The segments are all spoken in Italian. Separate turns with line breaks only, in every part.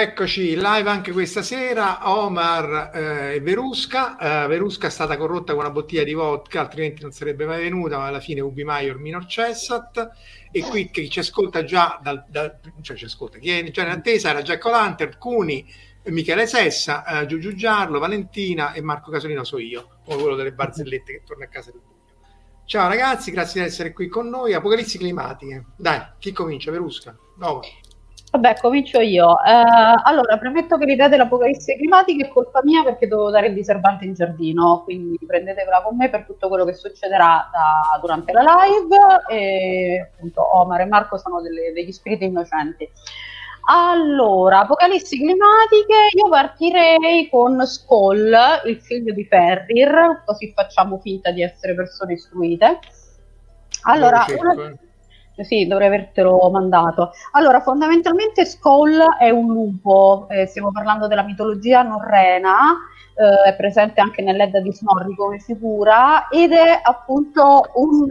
Eccoci, live anche questa sera, Omar eh, e Verusca. Eh, Verusca è stata corrotta con una bottiglia di vodka, altrimenti non sarebbe mai venuta, ma alla fine Ubi Maior minor cessat. E qui chi ci ascolta già, dal, dal, cioè ci ascolta, chi è già in attesa era Giacomo Lanter, Cuni, Michele Sessa, eh, Giugiu Giarlo, Valentina e Marco Casolino so io, o quello delle barzellette che torna a casa del buio. Ciao ragazzi, grazie di essere qui con noi. Apocalissi climatiche. Dai, chi comincia? Verusca? No.
Vabbè, comincio io. Eh, allora, premetto che l'idea dell'apocalisse climatica è colpa mia perché devo dare il diserbante in giardino, quindi prendetevela con me per tutto quello che succederà da, durante la live. E appunto Omar e Marco sono delle, degli spiriti innocenti. Allora, apocalissi climatiche, io partirei con Skoll, il figlio di Ferrir, così facciamo finta di essere persone istruite. Allora, una... Sì, dovrei avertelo mandato. Allora, fondamentalmente Skoll è un lupo, eh, stiamo parlando della mitologia norrena, eh, è presente anche nell'Edda di Snorri come figura ed è appunto un...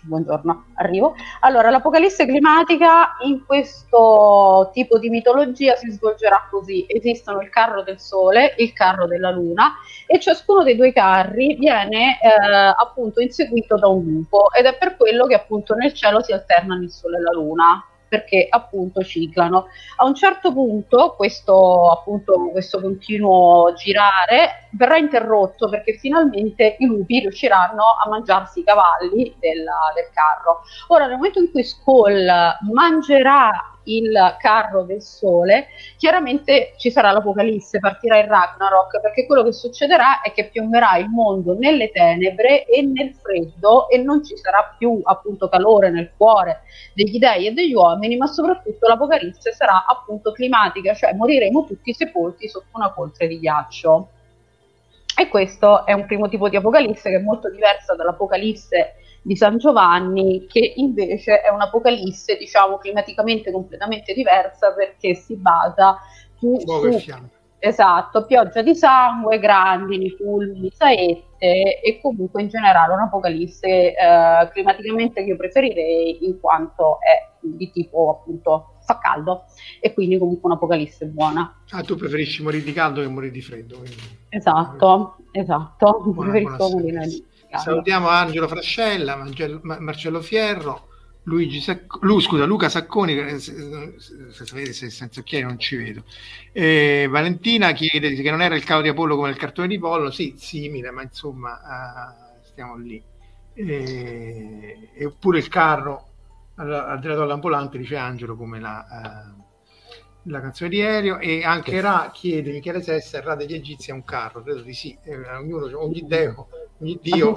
Buongiorno, arrivo. Allora, l'apocalisse climatica in questo tipo di mitologia si svolgerà così. Esistono il carro del sole, il carro della luna e ciascuno dei due carri viene eh, appunto inseguito da un lupo ed è per quello che appunto nel cielo si alternano il sole e la luna perché appunto ciclano. A un certo punto questo, appunto, questo continuo girare verrà interrotto perché finalmente i lupi riusciranno a mangiarsi i cavalli della, del carro. Ora, nel momento in cui Skull mangerà il carro del sole, chiaramente ci sarà l'apocalisse, partirà il Ragnarok, perché quello che succederà è che piomberà il mondo nelle tenebre e nel freddo e non ci sarà più appunto calore nel cuore degli dei e degli uomini, ma soprattutto l'apocalisse sarà appunto climatica, cioè moriremo tutti sepolti sotto una coltre di ghiaccio. E questo è un primo tipo di apocalisse che è molto diversa dall'apocalisse di San Giovanni, che invece è un'apocalisse, diciamo, climaticamente completamente diversa perché si basa più su esatto, pioggia di sangue, grandini, fulmini, saette e comunque in generale un'apocalisse eh, climaticamente che io preferirei in quanto è di tipo appunto fa caldo e quindi comunque un'apocalisse buona.
Ah, tu preferisci morire di caldo che morire di freddo. Quindi.
Esatto, esatto, buona, preferisco morire di
Salutiamo Angelo Frascella, Marcello Fierro, Luigi Sac- Lu, scusa, Luca Sacconi, se, se, se, senza occhiali non ci vedo. Eh, Valentina chiede che non era il cavo di Apollo come il cartone di Pollo, sì, simile, ma insomma uh, stiamo lì. Eh, eppure il carro al di là dell'ambulante, dice Angelo, come la, uh, la canzone di Elio, e anche Ra chiede Michele Sessa, il Ra degli Egizi è un carro, credo di sì, eh, ognuno, ogni deo Dio.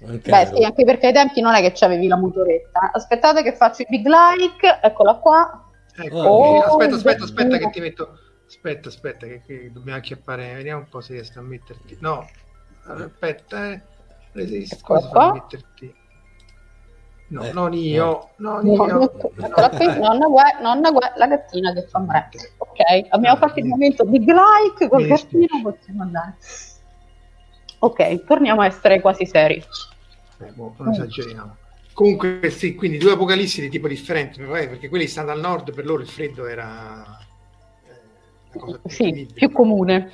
Beh, sì, anche perché ai tempi non è che c'avevi la motoretta. Aspettate che faccio il big like, eccola qua.
Ecco, oh, aspetta, aspetta, aspetta che ti metto. Aspetta, aspetta, che, che dobbiamo acchiappare. Vediamo un po' se riesco a metterti. No, aspetta, eh. Cosa fa metterti? No, eh, non io, no. non io. No,
eccola qui, nonna Gue, nonna Gue, la gattina che fa me. Ok, abbiamo ah, fatto il momento big like col gattino, possiamo andare. Ok, torniamo a essere quasi seri.
Eh, boh, non esageriamo. Comunque sì, quindi due apocalissi di tipo differente, perché quelli stanno al nord, per loro il freddo era...
Eh, sì, più comune.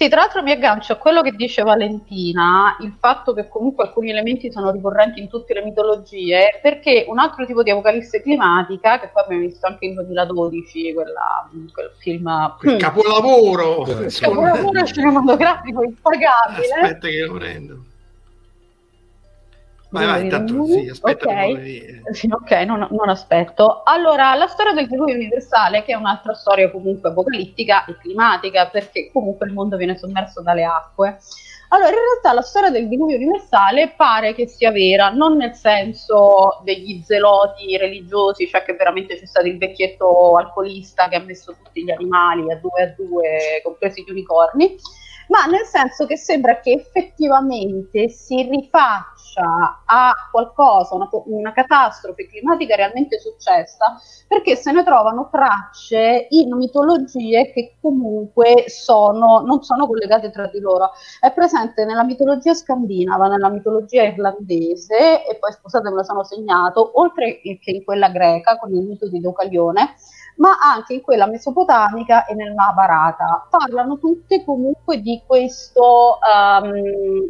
Sì, tra l'altro mi aggancio a quello che dice Valentina, il fatto che comunque alcuni elementi sono ricorrenti in tutte le mitologie, perché un altro tipo di apocalisse climatica, che poi abbiamo visto anche nel 2012, quella, quel film...
Il capolavoro!
Il capolavoro cinematografico impagabile.
Aspetta che lo prendo. Vai, vai, intanto sì, aspetta.
Okay. Sì, ok, non, non, aspetto. Allora, la storia del diluvio universale, che è un'altra storia comunque apocalittica e climatica, perché comunque il mondo viene sommerso dalle acque. Allora, in realtà la storia del diluvio universale pare che sia vera, non nel senso degli zeloti religiosi, cioè che veramente c'è stato il vecchietto alcolista che ha messo tutti gli animali a due a due, compresi gli unicorni, ma nel senso che sembra che effettivamente si rifaccia a qualcosa, una, una, catastrofe climatica realmente successa, perché se ne trovano tracce in mitologie che comunque sono, non sono collegate tra di loro. È presente nella mitologia scandinava, nella mitologia irlandese, e poi scusate me lo sono segnato, oltre che in quella greca con il mito di Deucalione, ma anche in quella mesopotamica e nel Mahabharata. Parlano tutte comunque di questo um,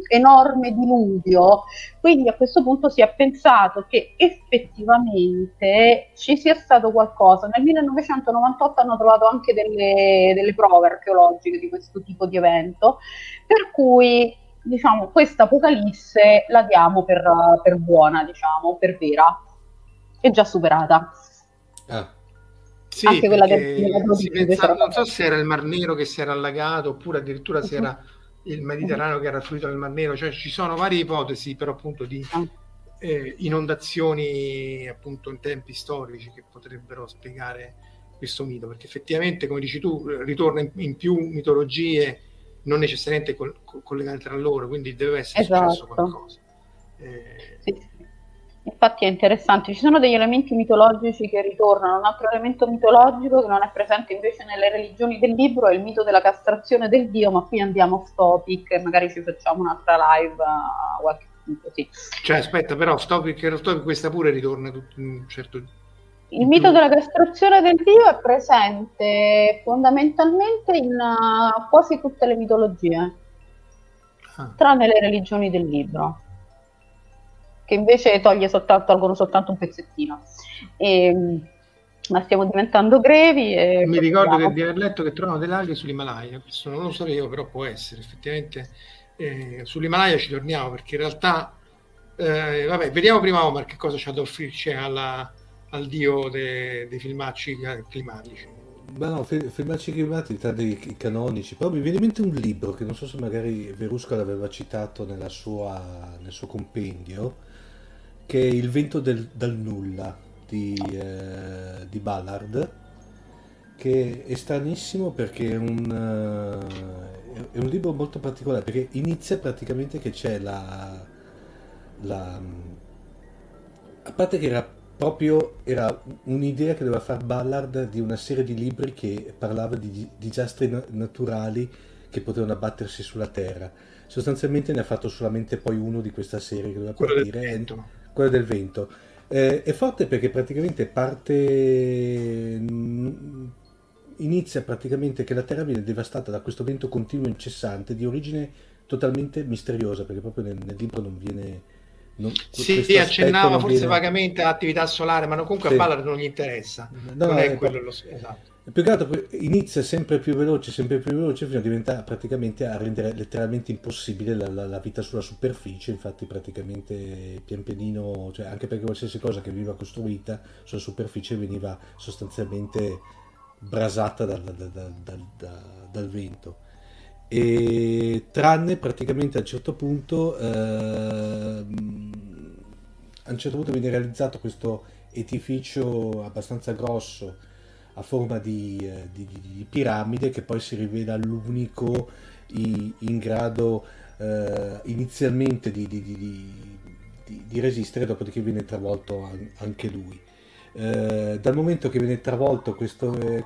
enorme diluvio, quindi a questo punto si è pensato che effettivamente ci sia stato qualcosa. Nel 1998 hanno trovato anche delle, delle prove archeologiche di questo tipo di evento, per cui diciamo questa apocalisse la diamo per, per buona, diciamo, per vera. È già superata.
Ah. Sì, anche quella del pensava, non so se era il Mar Nero che si era allagato oppure addirittura uh-huh. se era il Mediterraneo uh-huh. che era fluito nel Mar Nero, cioè ci sono varie ipotesi però appunto di uh-huh. eh, inondazioni appunto in tempi storici che potrebbero spiegare questo mito, perché effettivamente come dici tu ritorna in, in più mitologie non necessariamente col, collegate tra loro, quindi deve essere esatto. successo qualcosa.
Eh. Infatti è interessante, ci sono degli elementi mitologici che ritornano, un altro elemento mitologico che non è presente invece nelle religioni del libro è il mito della castrazione del dio, ma qui andiamo off topic e magari ci facciamo un'altra live a qualche punto, sì.
Cioè aspetta, però topic, topic questa pure ritorna tutto un certo...
Il mito della castrazione del dio è presente fondamentalmente in uh, quasi tutte le mitologie, ah. tranne le religioni del libro che invece toglie soltanto, tolgono soltanto un pezzettino. E, ehm, ma stiamo diventando grevi. E
Mi ricordo che di aver letto che trovano delle alghe sull'Himalaya, questo non lo sapevo, però può essere effettivamente. Eh, sull'Himalaya ci torniamo perché in realtà, eh, vabbè, vediamo prima Omar che cosa c'ha da offrirci alla, al dio de, dei filmacci climatici.
Ma no, filmacci climatici tra dei canonici, però mi viene in mente un libro che non so se magari Verusca l'aveva citato sua, nel suo compendio, che è Il vento del, dal nulla di, eh, di, Ballard, che è stranissimo perché è un, uh, è un, libro molto particolare, perché inizia praticamente che c'è la, la... a parte che era proprio era un'idea che doveva fare Ballard di una serie di libri che parlava di disastri naturali che potevano abbattersi sulla Terra. Sostanzialmente ne ha fatto solamente poi uno di questa serie che doveva partire quella del vento. Eh, è forte perché praticamente parte, mm, inizia praticamente che la Terra viene devastata da questo vento continuo e incessante di origine totalmente misteriosa, perché proprio nel, nel libro non viene...
Non, sì, sì accennava forse viene... vagamente all'attività solare, ma comunque sì. a Ballard non gli interessa. No, non è, è quello lo... esatto
più che altro inizia sempre più veloce, sempre più veloce, fino a diventare praticamente a rendere letteralmente impossibile la, la, la vita sulla superficie. Infatti, praticamente pian pianino, cioè anche perché qualsiasi cosa che veniva costruita sulla superficie veniva sostanzialmente brasata dal, dal, dal, dal vento. E tranne praticamente a un certo punto, eh, a un certo punto viene realizzato questo edificio abbastanza grosso a forma di, di, di, piramide che poi si rivela l'unico in, in grado eh, inizialmente di, di, resistere, dopodiché viene travolto anche lui. Eh, dal momento che viene travolto questo eh,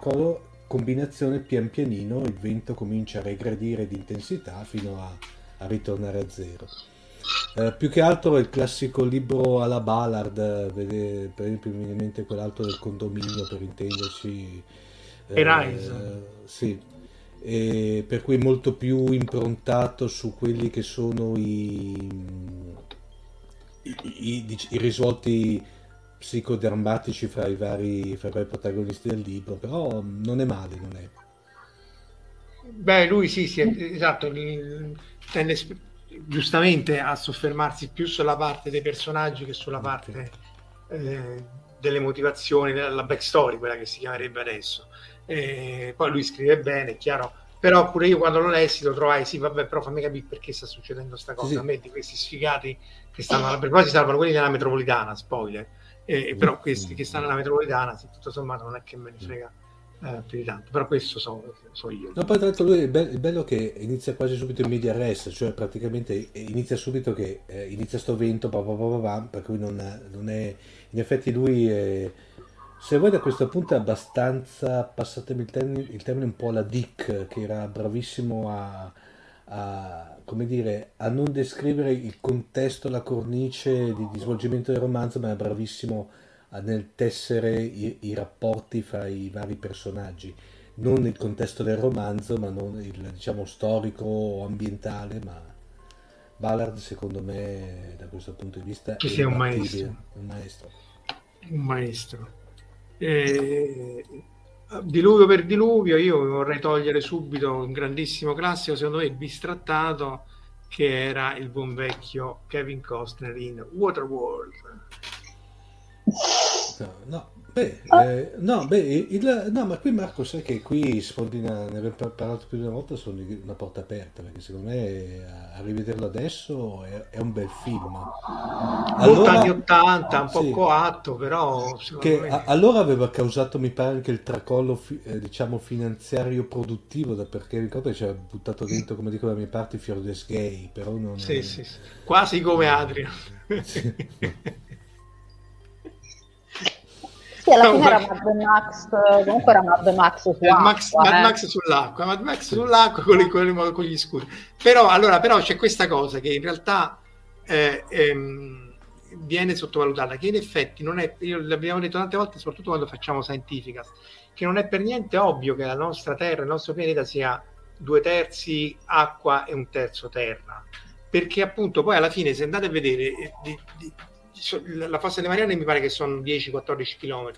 combinazione, pian pianino il vento comincia a regredire di intensità fino a, a ritornare a zero. Eh, più che altro è il classico libro alla Ballard, vede, per esempio mi viene in mente quell'altro del condominio per intenderci.
Eh, Rise.
Sì, e per cui molto più improntato su quelli che sono i, i, i, i risvolti psicodrammatici fra i, vari, fra i vari protagonisti del libro, però non è male, non è.
Beh, lui sì, sì esatto, tende giustamente a soffermarsi più sulla parte dei personaggi che sulla parte eh, delle motivazioni, della backstory, quella che si chiamerebbe adesso. Eh, poi lui scrive bene, è chiaro, però pure io quando lo lessi lo trovai, sì, vabbè, però fammi capire perché sta succedendo questa cosa. Sì. A me di questi sfigati che stanno alla... poi si salvano quelli della metropolitana, spoiler, eh, però questi che stanno nella metropolitana, sì, tutto sommato non è che me ne frega eh, più di tanto, però questo so, so io.
No, poi tra l'altro lui è, be- è, bello che inizia quasi subito in media res, cioè praticamente inizia subito che eh, inizia sto vento, pa, pa, pa, per cui non, non, è... In effetti lui è se vuoi da questo punto è abbastanza, passatemi il termine, il termine un po' alla Dick, che era bravissimo a, a, come dire, a non descrivere il contesto, la cornice di, di svolgimento del romanzo, ma era bravissimo a, nel tessere i, i, rapporti fra i vari personaggi. Non il contesto del romanzo, ma non il diciamo storico o ambientale, ma Ballard secondo me da questo punto di vista
che sia un maestro.
un maestro.
Un maestro. Eh, diluvio per diluvio, io vorrei togliere subito un grandissimo classico, secondo me il bistrattato, che era il buon vecchio Kevin Costner in Waterworld.
No, no Beh, eh, no, beh, il, no, ma qui Marco sai che qui Sfondina, ne abbiamo parlato più di una volta, sono una porta aperta, perché secondo me a rivederlo adesso è, è un bel film.
Allora, anni 80, un po' sì, coatto, però...
Che me... a, allora aveva causato, mi pare, anche il tracollo, eh, diciamo, finanziario produttivo, da perché ricordo che ci aveva buttato dentro, come dico da mia parte, Fiordes Gay, però non...
Sì, sì, sì. quasi come Adrian. Sì.
Sì, alla fine era Mad Max, comunque era Mad Max sull'acqua. Max,
eh. Mad Max sull'acqua, Mad Max sull'acqua con, le, con, con gli scudi. Però, allora, però c'è questa cosa che in realtà eh, ehm, viene sottovalutata, che in effetti non è, l'abbiamo detto tante volte, soprattutto quando facciamo Scientificast, che non è per niente ovvio che la nostra Terra, il nostro pianeta sia due terzi acqua e un terzo terra. Perché appunto poi alla fine, se andate a vedere, eh, di, di, la fossa delle Marianne mi pare che sono 10-14 km,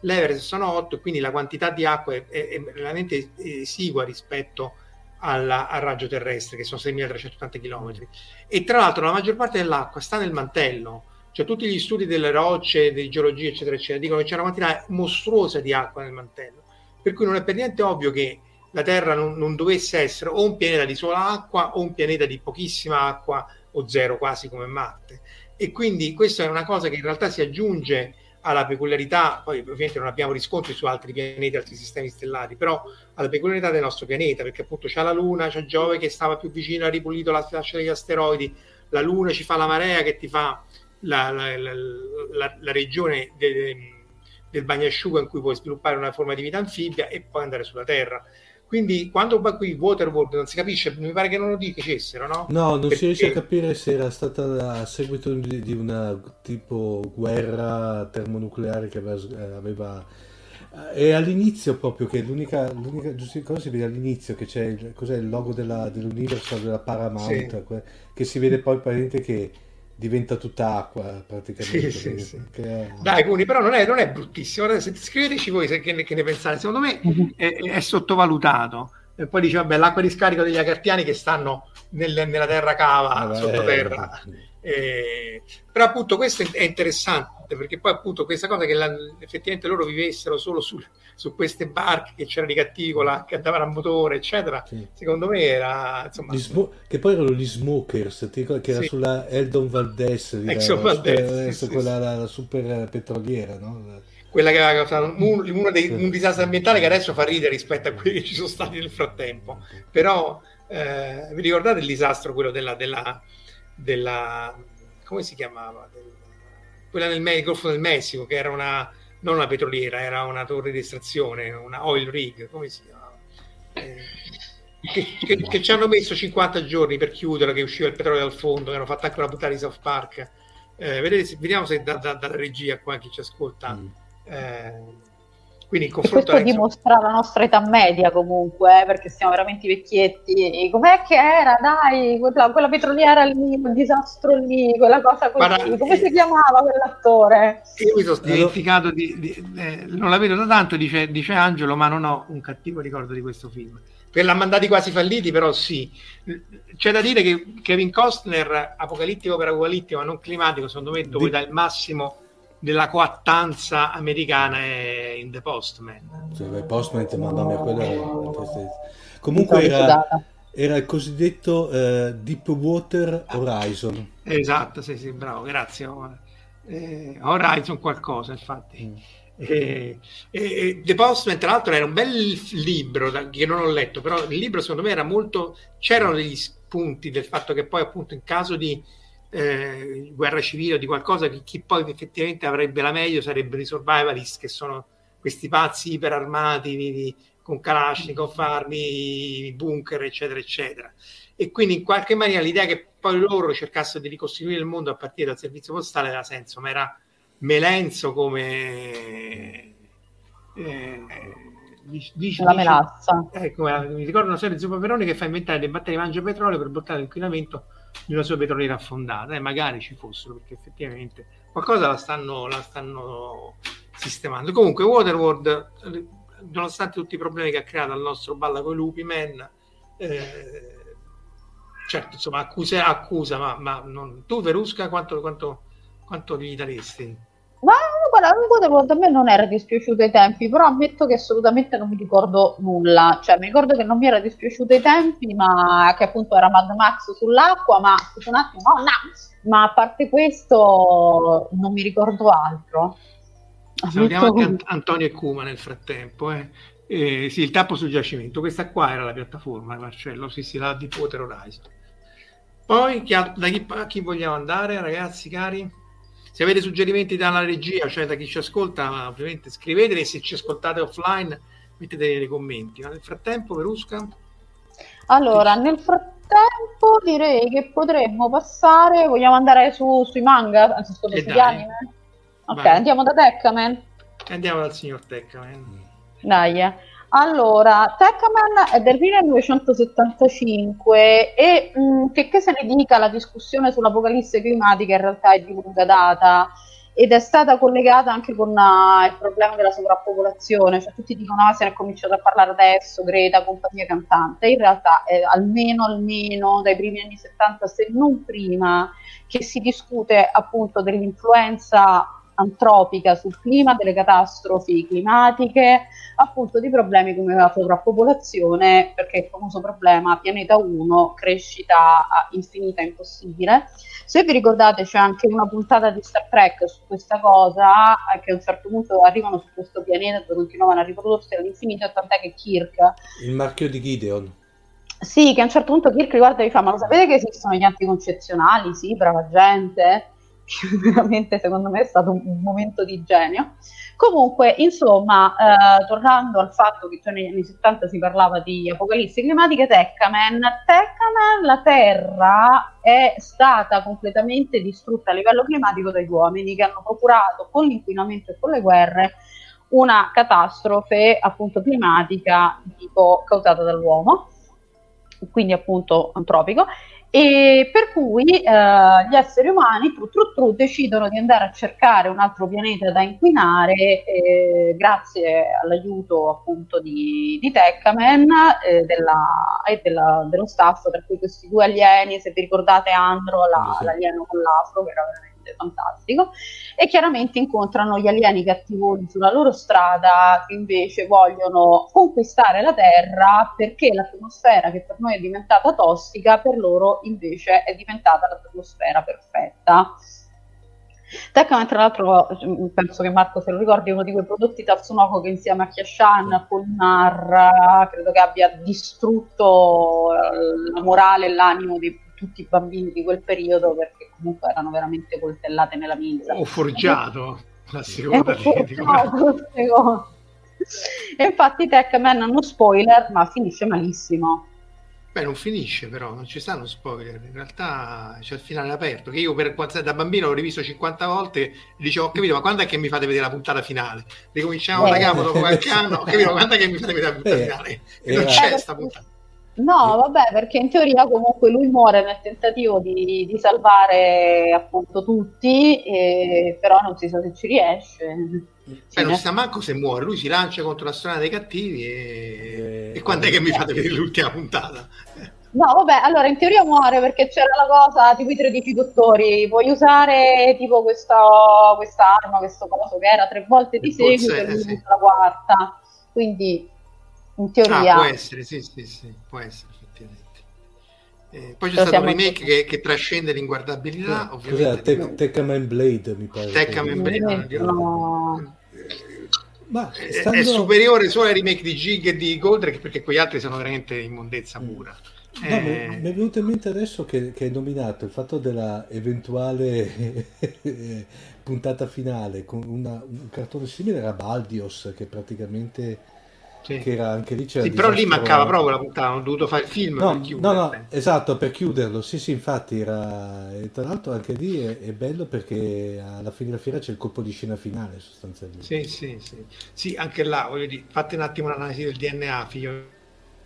l'Everest sono 8, quindi la quantità di acqua è, è, è veramente esigua rispetto alla, al raggio terrestre, che sono 6.380 km. E tra l'altro la maggior parte dell'acqua sta nel mantello, cioè tutti gli studi delle rocce, di geologia, eccetera, eccetera, dicono che c'è una quantità mostruosa di acqua nel mantello, per cui non è per niente ovvio che la Terra non, non dovesse essere o un pianeta di sola acqua o un pianeta di pochissima acqua o zero, quasi come Marte e quindi questa è una cosa che in realtà si aggiunge alla peculiarità, poi ovviamente non abbiamo riscontri su altri pianeti, altri sistemi stellari, però alla peculiarità del nostro pianeta, perché appunto c'è la Luna, c'è Giove che stava più vicino, ha ripulito la fascia degli asteroidi, la Luna ci fa la marea che ti fa la, la, la, la regione de, del bagnasciugo in cui puoi sviluppare una forma di vita anfibia e poi andare sulla Terra. Quindi quando va qui Waterworld non si capisce, mi pare che non lo dicessero, no?
No, non Perché... si riesce a capire se era stata a seguito di, di una tipo guerra termonucleare che aveva, aveva e all'inizio proprio che l'unica, l'unica cosa si vede all'inizio che c'è il, cos'è il logo della, dell'Universal della Paramount sì. che si vede poi praticamente che diventa tutta acqua praticamente. Sì, sì, sì.
È... Dai, Cuni, però non è, non è bruttissimo. Scriveteci voi se, che, ne, che ne pensate. Secondo me è, è, sottovalutato. E poi dice, vabbè, l'acqua di scarico degli acartiani che stanno nel, nella terra cava, vabbè, sottoterra. Eh, però appunto questo è interessante perché poi appunto questa cosa che la, effettivamente loro vivessero solo su, su queste barche che c'erano i cattivi con la, che andavano a motore eccetera sì. secondo me era insomma
smo- che poi erano gli smokers che era sì. sulla Eldon Valdez,
Valdez
sì, quella la, la, super petroliera no?
quella che aveva causato un, dei, un disastro ambientale che adesso fa ridere rispetto a quelli che ci sono stati nel frattempo però Eh, vi ricordate il disastro, quello della, della, della come si chiamava? Del, quella nel Golfo del Messico, che era una, non una petroliera, era una torre di estrazione, una oil rig, come si chiamava? Eh, che, che, che, ci hanno messo 50 giorni per chiudere, che usciva il petrolio dal fondo, che hanno fatto anche una puntata di South Park. Eh, vedete, vediamo se da, da, dalla regia qua chi ci ascolta. Mm. Eh,
quindi il confronto questo dimostra la nostra età media comunque, eh, perché siamo veramente vecchietti. Com'è che era, dai, quella, quella petroliera lì, quel disastro lì, quella cosa così. Guarda, Come eh, si chiamava quell'attore?
Io mi sono dimenticato di... di eh, non la vedo da tanto, dice, dice Angelo, ma non ho un cattivo ricordo di questo film. Per l'ha mandati quasi falliti, però sì. C'è da dire che Kevin Costner, apocalittico per apocalittico, ma non climatico, secondo me dove dà il massimo della coattanza americana è in The Postman.
Cioè, il Postman, mamma mia, quello Comunque era, era, il cosiddetto uh, Deepwater Horizon.
Esatto, sì, sì, bravo, grazie. Eh, Horizon qualcosa, infatti. Mm. Eh, eh, The Postman, tra l'altro, era un bel libro da, che non ho letto, però il libro secondo me era molto. c'erano degli spunti del fatto che poi, appunto, in caso di eh, guerra civile o di qualcosa che chi poi effettivamente avrebbe la meglio sarebbero i survivalist che sono questi pazzi iperarmati di, con Kalashnikov, armi, bunker eccetera eccetera. E quindi in qualche maniera l'idea che poi loro cercassero di ricostituire il mondo a partire dal servizio postale aveva senso ma era melenzo come
eh, dice, la melazza
ecco, mi ricordo una serie di supereroi che fa inventare dei batteri mangia petrolio per bloccare l'inquinamento di una sua petroliera affondata, e eh, magari ci fossero, perché effettivamente qualcosa la stanno, la stanno sistemando. Comunque, Waterworld, nonostante tutti i problemi che ha creato al nostro Balla coi lupi, man, eh, certo, insomma, accusa, accusa ma, ma non... tu, Verusca, quanto, quanto, quanto gli daresti?
Ma guarda, Waterworld a me non era dispiaciuto ai tempi, però ammetto che assolutamente non mi ricordo nulla. Cioè, mi ricordo che non mi era dispiaciuto ai tempi, ma che appunto era Mad Max sull'acqua, ma un attimo, no, no. Ma a parte questo, non mi ricordo altro.
Salutiamo anche Ant- Antonio e Kuma nel frattempo. Eh. Eh, sì, il tappo sul giacimento. Questa qua era la piattaforma, Marcello. Sì, sì, la di Deepwater Horizon. Poi, chi, da chi, a chi vogliamo andare, ragazzi cari? Se avete suggerimenti dalla regia, cioè da chi ci ascolta, ovviamente scriveteli se ci ascoltate offline metteteli nei commenti. Ma nel frattempo, Verusca?
Allora, nel frattempo direi che potremmo passare, vogliamo andare su, sui manga, anzi scusa, sugli anime? Ok, Vai. andiamo da Tekkaman.
Andiamo dal signor Tekkaman.
Dai. Eh. Allora, Tekkaman è del 1975 e mh, mm, che, che se ne dica la discussione sull'apocalisse climatica in realtà è di lunga data ed è stata collegata anche con uh, il problema della sovrappopolazione, cioè tutti dicono ah se ne è cominciato a parlare adesso, Greta, compagnia cantante, in realtà è almeno, almeno dai primi anni 70 se non prima che si discute appunto dell'influenza antropica sul clima, delle catastrofi climatiche, appunto di problemi come la sovrappopolazione, perché il famoso problema pianeta 1, crescita infinita impossibile. Se vi ricordate c'è anche una puntata di Star Trek su questa cosa, eh, che a un certo punto arrivano su questo pianeta dove continuavano a riprodursi all'infinito, tant'è che Kirk...
Il marchio di Gideon.
Sì, che a un certo punto Kirk riguarda e fa, ma lo sapete che esistono gli anticoncezionali? Sì, brava gente veramente secondo me è stato un, momento di genio. Comunque, insomma, eh, tornando al fatto che negli anni 70 si parlava di apocalissi climatiche, Tekkaman, Tekkaman, la Terra è stata completamente distrutta a livello climatico dagli uomini che hanno procurato con l'inquinamento e con le guerre una catastrofe appunto climatica tipo causata dall'uomo, quindi appunto antropico, e per cui eh, gli esseri umani tru, tru, tru, decidono di andare a cercare un altro pianeta da inquinare eh, grazie all'aiuto appunto di, di Tekkaman eh, della, e della, dello staff, tra cui questi due alieni, se vi ricordate Andro, la, sì. l'alieno con l'afro, che era veramente fantastico. E chiaramente incontrano gli alieni cattivoni sulla loro strada che invece vogliono conquistare la Terra perché l'atmosfera che per noi è diventata tossica, per loro invece è diventata l'atmosfera perfetta. Tekken, tra l'altro, penso che Marco se lo ricordi, è uno di quei prodotti Tatsunoko che insieme a Kiashan, a Polnar, credo che abbia distrutto la morale e l'animo di tutti i bambini di quel periodo perché comunque erano veramente coltellate nella milza.
Ho forgiato la seconda forgiato,
E infatti Techman hanno spoiler, ma finisce malissimo.
Beh, non finisce però, non ci stanno spoiler. In realtà c'è il finale aperto. Che io per, da bambino l'ho rivisto 50 volte e dicevo: Ho capito, ma quando è che mi fate vedere la puntata finale? Ricominciamo da capo dopo qualche anno. Ho capito, ma quando è che mi fate vedere la puntata finale? E non c'è sta puntata.
No, vabbè, perché in teoria comunque lui muore nel tentativo di, di salvare appunto tutti, e, però non si sa se ci riesce.
Beh, non si sa manco se muore, lui si lancia contro la strada dei cattivi e, e quando è che mi fate vedere l'ultima puntata?
No, vabbè, allora in teoria muore perché c'era la cosa tipo i 13 dottori, puoi usare tipo questa, questa arma, questo coso che era tre volte di seguito e lui sì. la quarta, quindi in teoria...
Ah, può essere, sì, sì, sì, può essere effettivamente. Eh, poi c'è Lo stato un remake che, che, trascende l'inguardabilità,
no, ovviamente. Cos'è? Te- Tekkaman Blade, mi pare.
Tekkaman Blade, no. Ma stando... è, superiore solo ai remake di Gig e di Goldrake perché quegli altri sono veramente immondezza mm. pura.
No, eh... mi è venuto in mente adesso che, che hai nominato il fatto della eventuale puntata finale con una, un cartone simile era Baldios che praticamente sì. che era anche lì c'era
sì, però lì mancava proprio la puntata hanno dovuto fare il film
no, per no, no, esatto per chiuderlo. Sì sì infatti era e tra l'altro anche lì è, è, bello perché alla fine della fiera c'è il colpo di scena finale sostanzialmente.
Sì sì sì, sì anche là voglio dire fate un attimo l'analisi del DNA figlio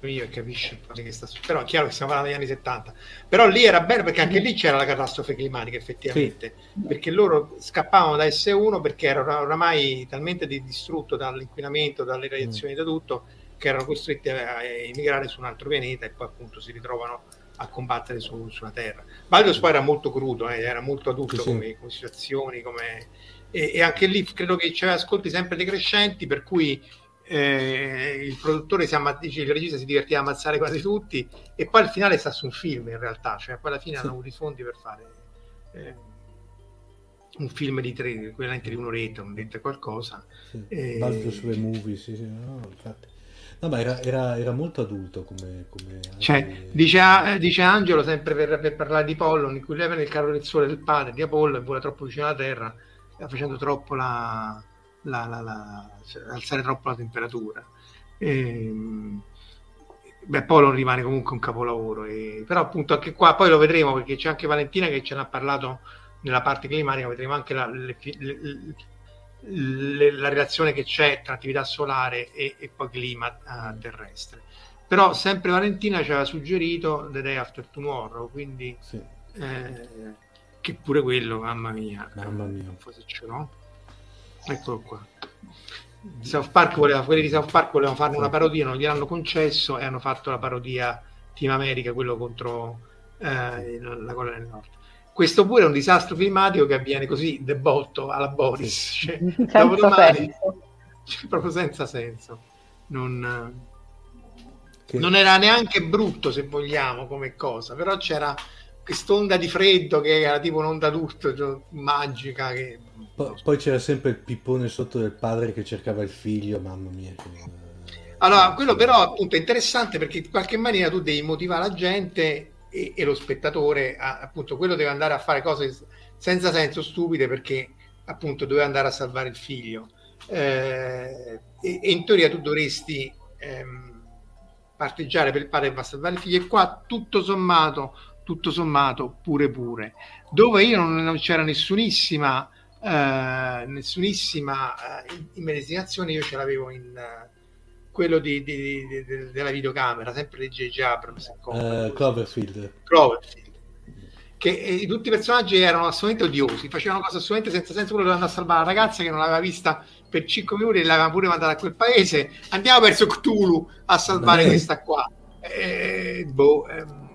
io e capisce che sta su. Però è chiaro che stiamo parlando degli anni 70. Però lì era bello perché anche lì c'era la catastrofe climatica, effettivamente. Sì. Perché loro scappavano da S1 perché erano oramai talmente distrutto dall'inquinamento, dalle radiazioni, mm. da tutto, che erano costretti a emigrare su un altro pianeta e poi appunto si ritrovano a combattere su, sulla Terra. Baldur's poi era molto crudo, eh, era molto adulto sì, come, come, situazioni, come... E, e, anche lì credo che c'era ascolti sempre decrescenti, per cui eh, il produttore si amma- il regista si divertiva a ammazzare quasi tutti e poi al finale sta su un film in realtà, cioè poi alla fine sì. hanno avuto i fondi per fare eh, un film di tre, equivalente di un'oretta, un'oretta qualcosa.
Sì. E... sulle movie, sì, sì, no, infatti. No, ma era, era, era, molto adulto come... come
cioè, dice, dice, Angelo, sempre per, per, parlare di Pollon, in cui leva nel carro del sole del padre di Apollo e vuole troppo vicino alla Terra, facendo troppo la, la, la, la, cioè, alzare troppo la temperatura. E, ehm, beh, poi non rimane comunque un capolavoro. E, però appunto anche qua, poi lo vedremo perché c'è anche Valentina che ce n'ha parlato nella parte climatica, vedremo anche la, le, le, le, la relazione che c'è tra attività solare e, e poi clima uh, terrestre. Però sempre Valentina ci aveva suggerito The Day After Tomorrow, quindi sì. eh, che pure quello, mamma mia,
mamma mia.
forse ce l'ho. Eccolo qua. South Park voleva, quelli di South Park volevano fare una parodia, non gliel'hanno concesso e hanno fatto la parodia Team America, quello contro eh, la Corea del Nord. Questo pure è un disastro climatico che avviene così, debotto alla Boris, cioè, dopodomani, cioè, proprio senza senso. Non, che... non era neanche brutto se vogliamo come cosa, però c'era quest'onda di freddo che era tipo un'onda d'urto cioè, magica che
poi, poi c'era sempre il pippone sotto del padre che cercava il figlio, mamma mia. Che...
Allora, quello però appunto è interessante perché in qualche maniera tu devi motivare la gente e, e lo spettatore, a, appunto, quello deve andare a fare cose senza senso, stupide, perché appunto doveva andare a salvare il figlio. Eh, e, e, in teoria tu dovresti ehm, parteggiare per il padre che va a salvare il figlio, e qua tutto sommato, tutto sommato, pure pure. Dove io non, non c'era nessunissima eh, nessunissima uh, immedesimazione, io ce l'avevo in uh, quello di, di, di, della videocamera, sempre di J.J. Abrams.
Uh, Cloverfield.
Cloverfield. Che eh, tutti i personaggi erano assolutamente odiosi, facevano cose assolutamente senza senso. Quello doveva salvare la ragazza che non l'aveva vista per 5 minuti e l'aveva pure mandata a quel paese. Andiamo verso Cthulhu a salvare Beh. questa qua. Eh, boh, ehm,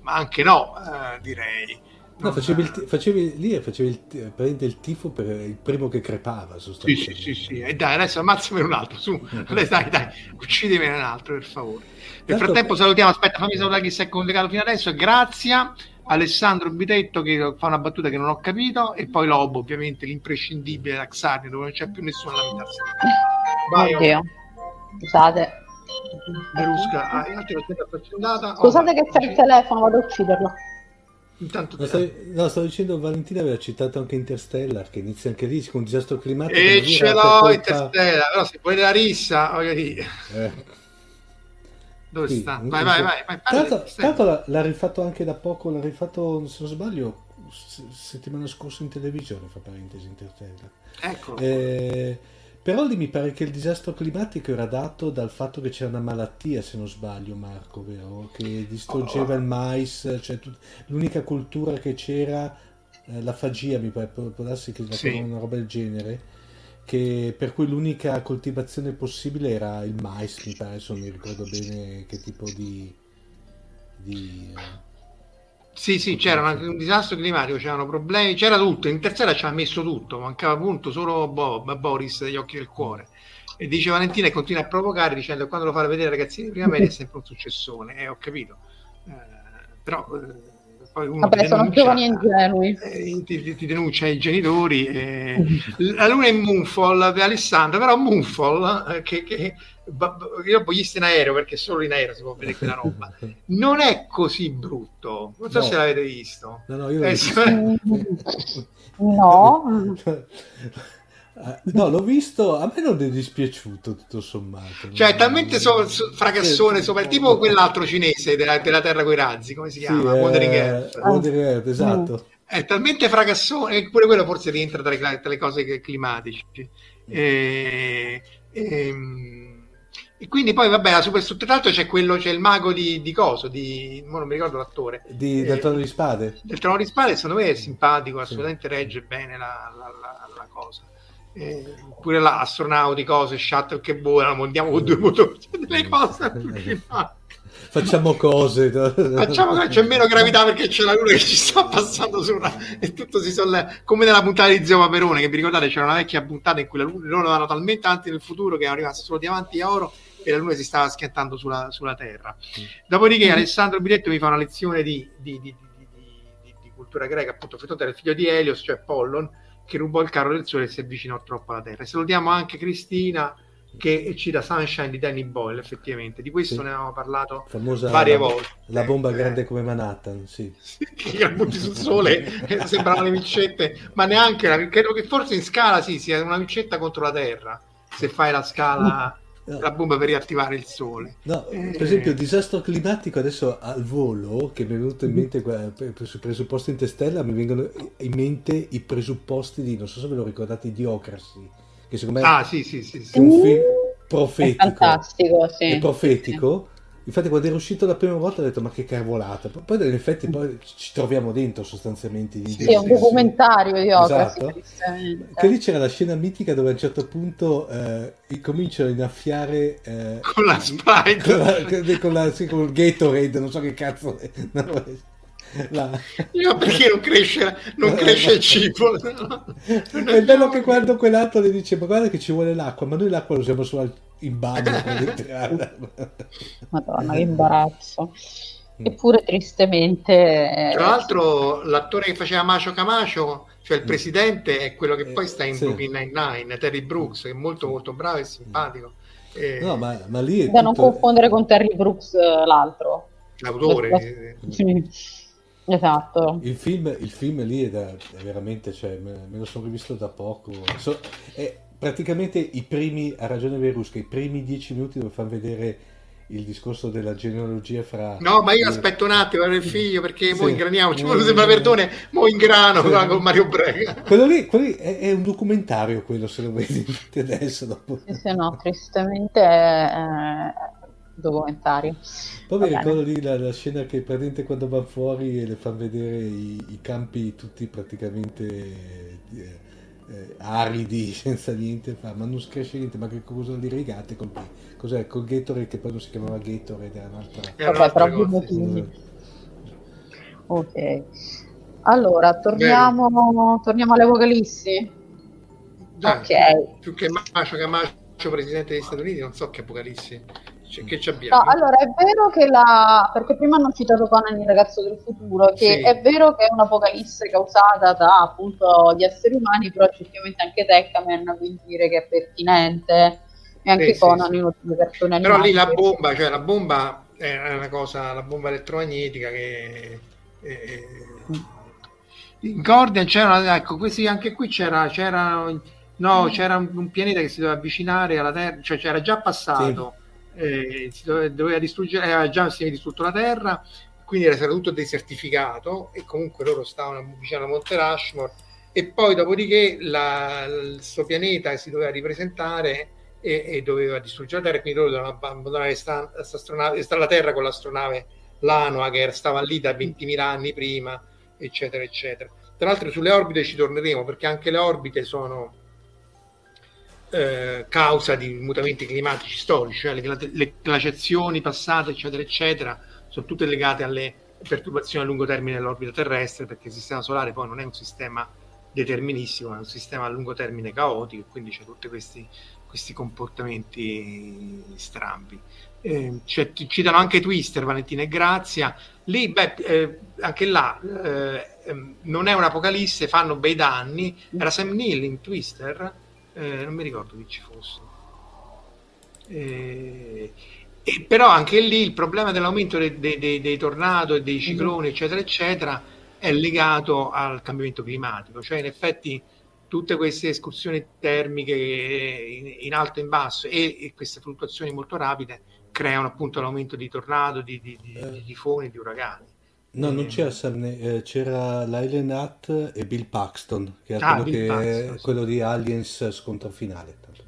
ma anche no, eh, direi.
No, facevi, il, facevi lì facevi il, prendi il tifo per il primo che crepava.
Sì, sì, sì, sì. E dai, adesso ammazzami un altro, su. dai, dai, dai, uccidimi un altro, per favore. Nel Tanto... frattempo salutiamo, aspetta, fammi salutare chi si è collegato fino adesso. Grazia, Alessandro Bitetto che fa una battuta che non ho capito e poi Lobo ovviamente l'imprescindibile da Xarni dove non c'è più nessuno a lamentarsi
vai Oddio. scusate
Berusca ah,
scusate che c'è il telefono vado a ucciderlo
Intanto no, stavo, no, stavo dicendo Valentina aveva citato anche Interstellar che inizia anche lì con un disastro climatico
e ce l'ho colpa... Interstellar però se vuoi la rissa voglio dire eh dove sì, sta? Vai, vai, vai, vai.
Tanto, tanto l'ha, l'ha, rifatto anche da poco, l'ha rifatto, se non sbaglio, settimana scorsa in televisione, fa parentesi, Interstellar.
Ecco.
Eh, però lì mi pare che il disastro climatico era dato dal fatto che c'era una malattia, se non sbaglio, Marco, vero? Che distruggeva oh. il mais, cioè tut... l'unica cultura che c'era, eh, la fagia, mi pare, può darsi che sì. una roba del genere che, per cui l'unica coltivazione possibile era il mais, mi pare, adesso non mi ricordo bene che tipo di... di
eh, sì, sì, c'era un, un, disastro climatico, c'erano problemi, c'era tutto, in terza ci ha messo tutto, mancava appunto solo Bob, Boris degli occhi del cuore. E dice Valentina e continua a provocare dicendo quando lo fa vedere ragazzini di prima media è sempre un successone, eh, ho capito. Eh, però eh,
poi uno Vabbè, sono giovani ingenui.
Eh, ti, ti, denuncia i genitori. Eh. La luna è Moonfall di Alessandra, però Moonfall, eh, che, che io ho visto in aereo perché solo in aereo si può vedere quella roba, non è così brutto. Non so no. se l'avete visto.
No, no, io l'ho
eh, visto. no.
Eh, no, l'ho visto, a me non è dispiaciuto tutto sommato.
Cioè, è talmente so, so, fragassone sì, sopra, tipo quell'altro cinese della, della Terra con i razzi, come si chiama?
Sì, Wandering Earth. Wandering Earth, esatto.
È talmente fragassone, e pure quello forse rientra tra le, tra le cose climatiche. E, e, e, quindi poi, vabbè, la super tra l'altro c'è quello, c'è il mago di, di Coso, di, non mi ricordo l'attore.
Di, del Trono di Spade.
Del Trono di Spade, secondo me è simpatico, assolutamente regge bene la, la, la cosa eh, pure là astronauti, cose, shuttle che volano, andiamo con due motori, delle cose
Facciamo cose,
facciamo che c'è meno gravità perché c'è la luna che ci sta passando sopra e tutto si solleva come nella puntata di Zio Paperone. Che vi ricordate c'era una vecchia puntata in cui la luna loro erano talmente avanti nel futuro che erano rimasti solo diamanti e oro e la luna si stava schiantando sulla, sulla Terra. Dopodiché, mm. Alessandro Biletto mi fa una lezione di, di, di, di cultura greca, appunto, Fetote era il figlio di Helios, cioè Pollon che rubò il carro del sole e si avvicinò troppo alla Terra. E salutiamo anche Cristina che cita Sunshine di Danny Boyle, effettivamente. Di questo sì. ne avevamo parlato Famosa varie volte.
La bomba eh, grande come Manhattan, sì.
che la butti sul sole, sembrano le micette, ma neanche, la, credo che forse in scala sì, sia una micetta contro la Terra, se fai la scala no. la bomba per riattivare il sole.
No, eh... Per esempio, il disastro climatico adesso al volo, che mi è venuto in mente sui presupposti in testella, mi vengono in mente i presupposti di, non so se ve lo ricordate, Idiocracy, che secondo me
ah, sì, sì, sì,
è un film profetico. È
fantastico, sì.
È profetico. Infatti, quando ero uscito la prima volta ho detto: Ma che cavolata! Poi, in effetti, poi ci troviamo dentro sostanzialmente.
Sì, è un documentario di
esatto. Che lì c'era la scena mitica dove a un certo punto eh, cominciano a innaffiare
eh, con la Sprite, con,
la, con, la, sì, con il Gatorade, non so che cazzo. È. No,
la... No, perché non cresce, non cresce il cibo.
È bello che quando quell'altro le dice: Ma guarda che ci vuole l'acqua, ma noi l'acqua lo usiamo solo in bagno.
Madonna, che imbarazzo. Mm. Eppure tristemente.
Tra l'altro, l'attore che faceva Macio Camacio, cioè il mm. presidente, è quello che poi sta in sì. Brooklyn Nine-Nine, Terry Brooks, che è molto molto bravo e simpatico.
E... No, ma, ma lì è
da tutto... non confondere con Terry Brooks eh, l'altro.
L'autore.
Sì. Esatto.
Il film, il film lì è, da, è veramente, cioè, me, me, lo sono rivisto da poco. So, è praticamente i primi, ha ragione Verusca, i primi dieci minuti dove fanno vedere il discorso della genealogia fra...
No, ma io aspetto un attimo, era il figlio, perché sì. mo ingraniamoci, mo sembra Verdone, mo ingrano sì. con Mario Brega.
Quello lì, quello lì è, è, un documentario quello, se lo vedi adesso. Dopo.
Sì, sì, no, tristemente... È documentario.
Poi mi ricordo lì la, la, scena che praticamente quando va fuori e le fa vedere i, i campi tutti praticamente eh, eh, aridi, senza niente, fa, ma non cresce niente, ma che cosa li rigate con Cos'è? Con Gatorade che poi non si chiamava Gatorade, era un'altra...
Vabbè, per ovvi motivi. Ok. Allora, torniamo, torniamo alle vocalisti.
ok. Più che Macio che Macio, presidente degli Stati Uniti, non so che Apocalissi Cioè, che ci abbiamo?
No, allora è vero che la. perché prima hanno citato Conan il ragazzo del futuro, che
Sì.
è vero che è un'apocalisse causata da appunto gli esseri umani, però effettivamente anche Teccaman quindi dire che è pertinente e anche
Sì, sì,
Conan
sì.
in ultimi cartoni
Però lì la bomba, cioè la bomba è una cosa, la bomba elettromagnetica che eh, in Gordian c'era, ecco, questi, anche qui c'era, c'era, no, c'era un, un pianeta che si doveva avvicinare alla Terra, cioè c'era già passato, eh, doveva, distruggere, aveva già si distrutto la Terra, quindi era stato tutto desertificato e comunque loro stavano vicino a Monte Rushmore e poi dopodiché la- il suo pianeta si doveva ripresentare e, e doveva distruggere la Terra, quindi loro dovevano abbandonare sta, sta astronave, sta la Terra con l'astronave Lanoa che stava lì da 20.000 anni prima, eccetera, eccetera. Tra l'altro sulle orbite ci torneremo perché anche le orbite sono eh, causa di mutamenti climatici storici, cioè le, le glaciazioni passate, eccetera, eccetera, sono tutte legate alle perturbazioni a lungo termine dell'orbita terrestre perché il sistema solare poi non è un sistema deterministico, è un sistema a lungo termine caotico, quindi c'è tutti questi, questi comportamenti strambi. Eh, cioè, ci citano anche Twister, Valentina e Grazia. Lì, beh, eh, anche là eh, ehm, non è un'apocalisse, fanno bei danni. Era Sam Neill in Twister, eh, non mi ricordo chi ci fosse. Eh, e però anche lì il problema dell'aumento dei, dei- dei- tornado e dei cicloni, eccetera, eccetera, è legato al cambiamento climatico. Cioè, in effetti, tutte queste escursioni termiche in, in alto e in basso e, e queste fluttuazioni molto rapide creano appunto l'aumento di tornado, di, di, di, di tifoni, di uragani.
No, non
Eh,
c'era Sam eh, c'era Lyle Nutt e Bill Paxton, che è
Ah,
quello, che-
Paxton, sì.
quello di Aliens scontro finale. tanto.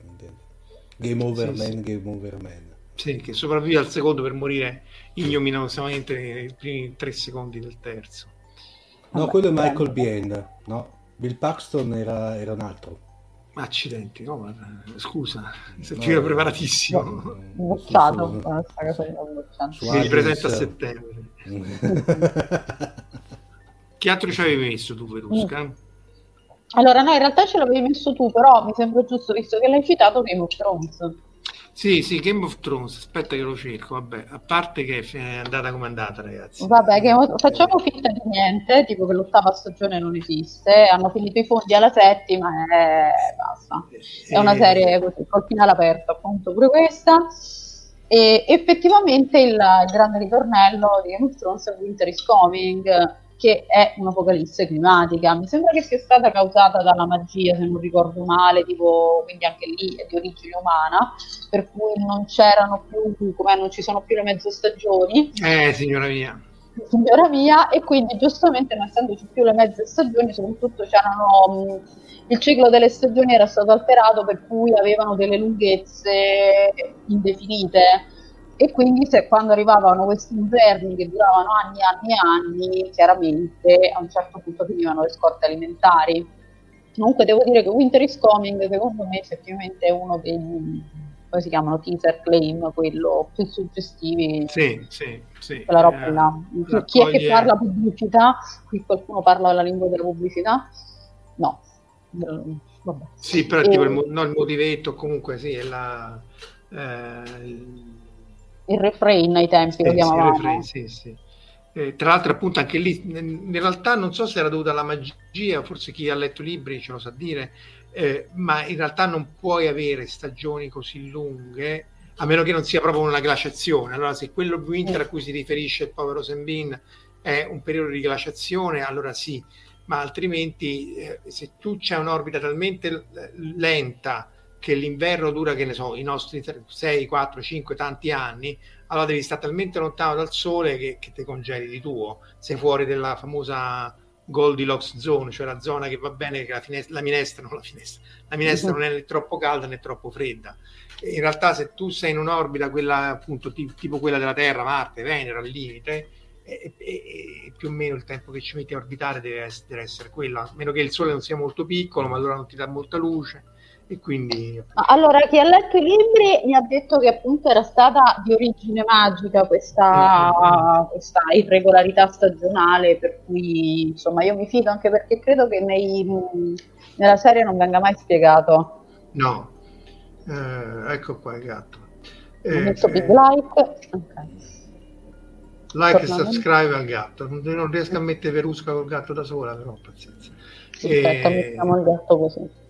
Game over
Sì,
man,
sì.
game over man.
Sì, che sopravvive al secondo per morire ignominiosamente nei primi tre secondi del terzo.
No,
Vabbè,
quello è. Michael Biehn, no? Bill Paxton era, era un altro.
Accidenti, no, ma, scusa, sei
No.
Bocciato,
cosa di bocciato.
su
Mi
Aliens-
ripresenta a settembre. Che altro ci avevi messo tu, Verusca?
Allora, no, in realtà ce l'avevi messo tu, però mi sembra giusto, visto che l'hai citato, Game of Thrones.
Sì, sì, Game of Thrones, aspetta che lo cerco, vabbè, a parte che è andata come è andata, ragazzi.
Vabbè, of- facciamo finta di niente, tipo che l'ottava stagione non esiste, hanno finito i fondi alla settima e basta. È una
Eh,
serie così, col finale aperto, appunto, pure questa. E effettivamente il, il grande ritornello di Game of Thrones è Winter is Coming, che è un'apocalisse climatica. Mi sembra che sia stata causata dalla magia, se non ricordo male, tipo, quindi anche lì è di origine umana, per cui non c'erano più, come non ci sono più le mezze stagioni
Eh, signora mia.
signora mia, e quindi giustamente non essendoci più le mezze stagioni, soprattutto c'erano il ciclo delle stagioni era stato alterato per cui avevano delle lunghezze indefinite e quindi se quando arrivavano questi inverni che duravano anni e anni e anni, chiaramente a un certo punto finivano le scorte alimentari. Comunque devo dire che Winter is Coming secondo me effettivamente è uno dei come si chiamano teaser claim, quello più suggestivi
Sì, sì, sì.
quella roba
Eh,
là. Chi è che
raccoglie-
parla pubblicità? Qui qualcuno parla la lingua della pubblicità? No. Vabbè.
Sì, però
E-
tipo il, no, il motivetto, comunque sì, è la... eh, il-
Il refrain ai tempi
Sì,
lo
sì, refrain, sì, sì. Eh, tra l'altro, appunto, anche lì in realtà non so se era dovuta alla magia, forse chi ha letto libri ce lo sa dire, eh, ma in realtà non puoi avere stagioni così lunghe a meno che non sia proprio una glaciazione. Allora, se quello winter a cui si riferisce il povero Sembin è un periodo di glaciazione, allora sì, ma altrimenti eh, se tu c'è un'orbita talmente l- lenta che l'inverno dura, che ne so, i nostri 6, 4, 5, tanti anni, allora devi stare talmente lontano dal sole che, che ti congeli di tuo. Sei fuori della famosa Goldilocks zone, cioè la zona che va bene, che la, finestra, la minestra, non la finestra, la minestra non è né troppo calda né troppo fredda. In realtà se tu sei in un'orbita, quella appunto ti- tipo quella della Terra, Marte, Venere al limite, e, e- e più o meno il tempo che ci metti a orbitare deve essere, deve essere quello, a meno che il Sole non sia molto piccolo, ma allora non ti dà molta luce e quindi
Allora, chi ha letto i libri mi ha detto che appunto era stata di origine magica questa, questa irregolarità stagionale, per cui insomma io mi fido anche perché credo che nei- nella serie non venga mai spiegato.
No, Eh, ecco qua il gatto.
Eh, big like. Okay.
Like e subscribe al gatto. Non riesco a mettere Verusca col gatto da sola, però pazienza.
Aspetta, e... mettiamo il gatto così.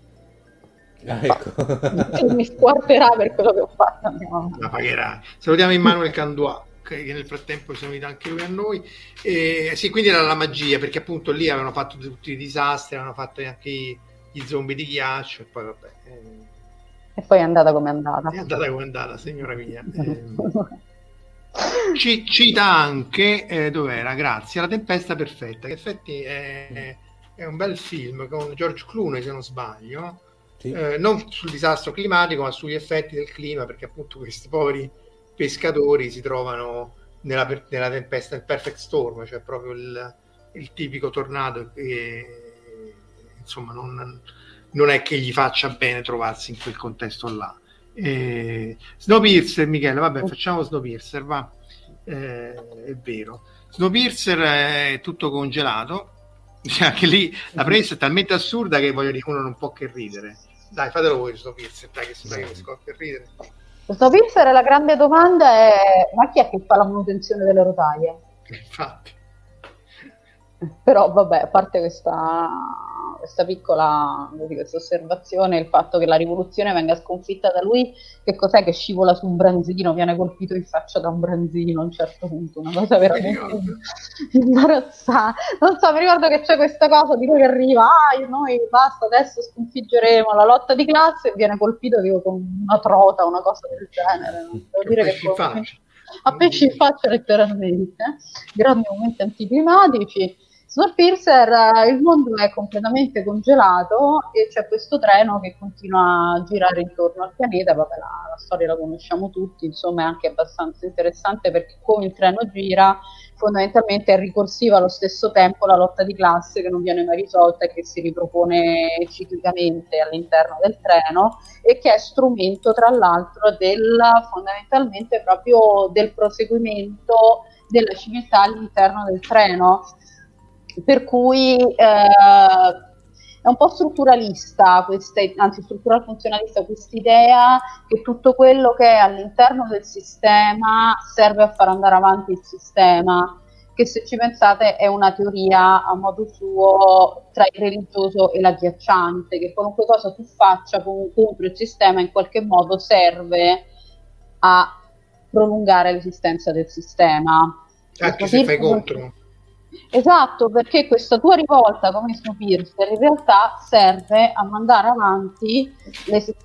Ah, ecco.
mi squarterà per quello che ho fatto.
La pagherà. Salutiamo Immanuel Candua che nel frattempo si è unito anche lui a noi. E, sì, quindi era la magia, perché appunto lì avevano fatto tutti i disastri, avevano fatto anche gli zombie di ghiaccio e poi vabbè.
Eh, e poi è andata come è andata.
È andata come è andata, signora mia. Eh, ci, cita anche, eh, dov'era? Grazie, La tempesta perfetta, che in effetti è, è un bel film con George Clooney, se non sbaglio. Sì. Eh, non sul disastro climatico, ma sugli effetti del clima, perché appunto questi poveri pescatori si trovano nella, nella tempesta, il perfect storm, cioè proprio il, il tipico tornado che insomma non, non, è che gli faccia bene trovarsi in quel contesto là. Eh, Snowpiercer, Michele, vabbè, facciamo Snowpiercer, va. Eh, è vero. Snowpiercer è tutto congelato, anche lì la presa è talmente assurda che voglio dire, uno non può che ridere. Dai, fatelo voi Snowpiercer, dai che si fa che riesco a ridere.
Questo Pilser, la grande domanda è: ma chi è che fa la manutenzione delle rotaie?
Infatti.
Però, vabbè, a parte questa questa piccola questa osservazione, il fatto che la rivoluzione venga sconfitta da lui, che cos'è che scivola su un branzino, viene colpito in faccia da un branzino a un certo punto, una cosa veramente imbarazzante. Non so, mi ricordo che c'è questa cosa di lui che arriva, ah, noi basta, adesso sconfiggeremo la lotta di classe e viene colpito tipo, con una trota, una cosa del genere.
Devo dire che poi,
a pesci in faccia letteralmente, grandi momenti anticlimatici Snowpiercer, eh, il mondo è completamente congelato e c'è questo treno che continua a girare intorno al pianeta, vabbè la, la storia la conosciamo tutti, insomma è anche abbastanza interessante perché come il treno gira fondamentalmente è ricorsiva allo stesso tempo la lotta di classe che non viene mai risolta e che si ripropone ciclicamente all'interno del treno e che è strumento tra l'altro del fondamentalmente proprio del proseguimento della civiltà all'interno del treno per cui eh, è un po' strutturalista, questa, anzi struttural funzionalista questa idea che tutto quello che è all'interno del sistema serve a far andare avanti il sistema, che se ci pensate è una teoria a modo suo tra il religioso e l'agghiacciante, che qualunque cosa tu faccia contro il sistema in qualche modo serve a prolungare l'esistenza del sistema.
Anche se fai contro.
Esatto, perché questa tua rivolta come Snowpiercer in realtà serve a mandare avanti,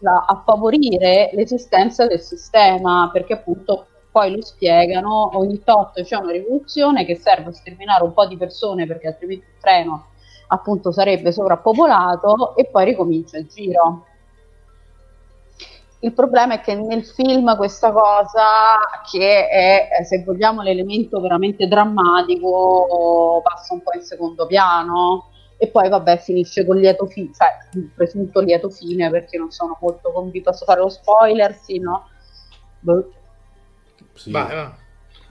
a favorire l'esistenza del sistema, perché appunto poi lo spiegano, ogni tot c'è una rivoluzione che serve a sterminare un po' di persone perché altrimenti il treno appunto sarebbe sovrappopolato e poi ricomincia il giro. Il problema è che nel film questa cosa, che è, se vogliamo, l'elemento veramente drammatico, passa un po' in secondo piano e poi vabbè finisce con lieto fine, cioè il presunto lieto fine perché non sono molto convinto. Posso fare lo spoiler? Sì, no?
Boh. Sì. Vai, va.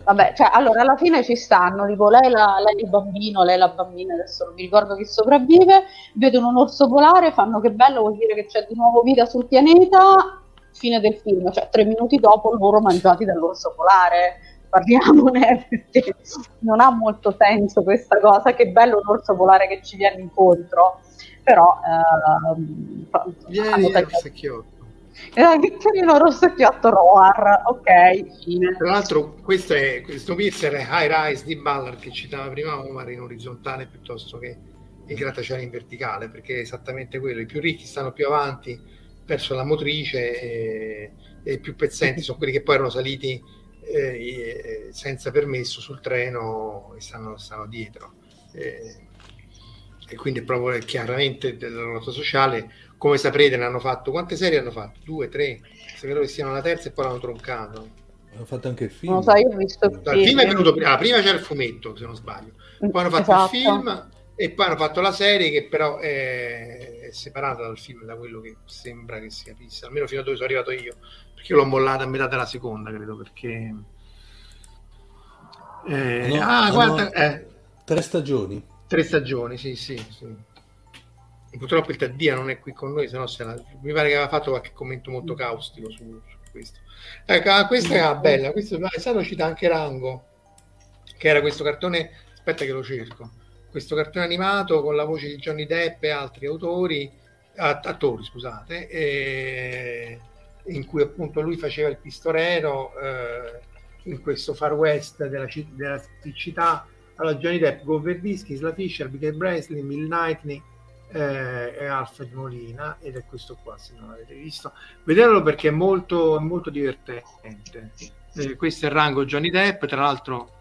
Vabbè, cioè, allora alla fine ci stanno, tipo lei, la, lei il bambino, lei la bambina, adesso non mi ricordo chi sopravvive, vedono un orso polare, fanno che bello, vuol dire che c'è di nuovo vita sul pianeta fine del film, cioè tre minuti dopo loro mangiati dall'orso polare. Parliamone perché non ha molto senso questa cosa. Che bello un orso polare che ci viene incontro, però ehm,
vieni rossecchiotto.
Eh, Vittorino Rossecchiotto Roar, ok,
fine. Tra l'altro, questo è questo Piercer è High Rise di Ballard che citava prima Omar in orizzontale piuttosto che in grattacielo in verticale, perché è esattamente quello. I più ricchi stanno più avanti perso la motrice e, e i più pezzenti sono quelli che poi erano saliti eh, senza permesso sul treno e stanno, stanno dietro. E, e quindi è proprio chiaramente della nota sociale. Come saprete, ne hanno fatto quante serie hanno fatto? Due, tre? Se credo che siano la terza e poi l'hanno troncato.
Hanno fatto anche il film.
Non so, io ho visto il,
film. il film. è venuto prima, ah, prima c'era il fumetto, se non sbaglio. Poi hanno fatto esatto. il film e poi hanno fatto la serie che però è, è, separata dal film da quello che sembra che si capisse almeno fino a dove sono arrivato io perché io l'ho mollata a metà della seconda credo perché
eh, no, ah guarda eh, tre stagioni
tre stagioni sì sì, sì. purtroppo il Taddia non è qui con noi se no la, mi pare che aveva fatto qualche commento molto caustico su, su questo. Ecco, ah, questa è bella, questo è stato cita anche Rango, che era questo cartone, aspetta che lo cerco, questo cartone animato con la voce di Johnny Depp e altri autori, attori, scusate, e, in cui appunto lui faceva il pistorero eh, in questo far west della, della città. Allora, Johnny Depp, Go Verbischi, Isla Fisher, Bigger Breslin, Mill Knightley, eh, è Alfred Molina ed è questo qua se non l'avete visto vederlo perché è molto, molto divertente eh, questo è il rango Johnny Depp tra l'altro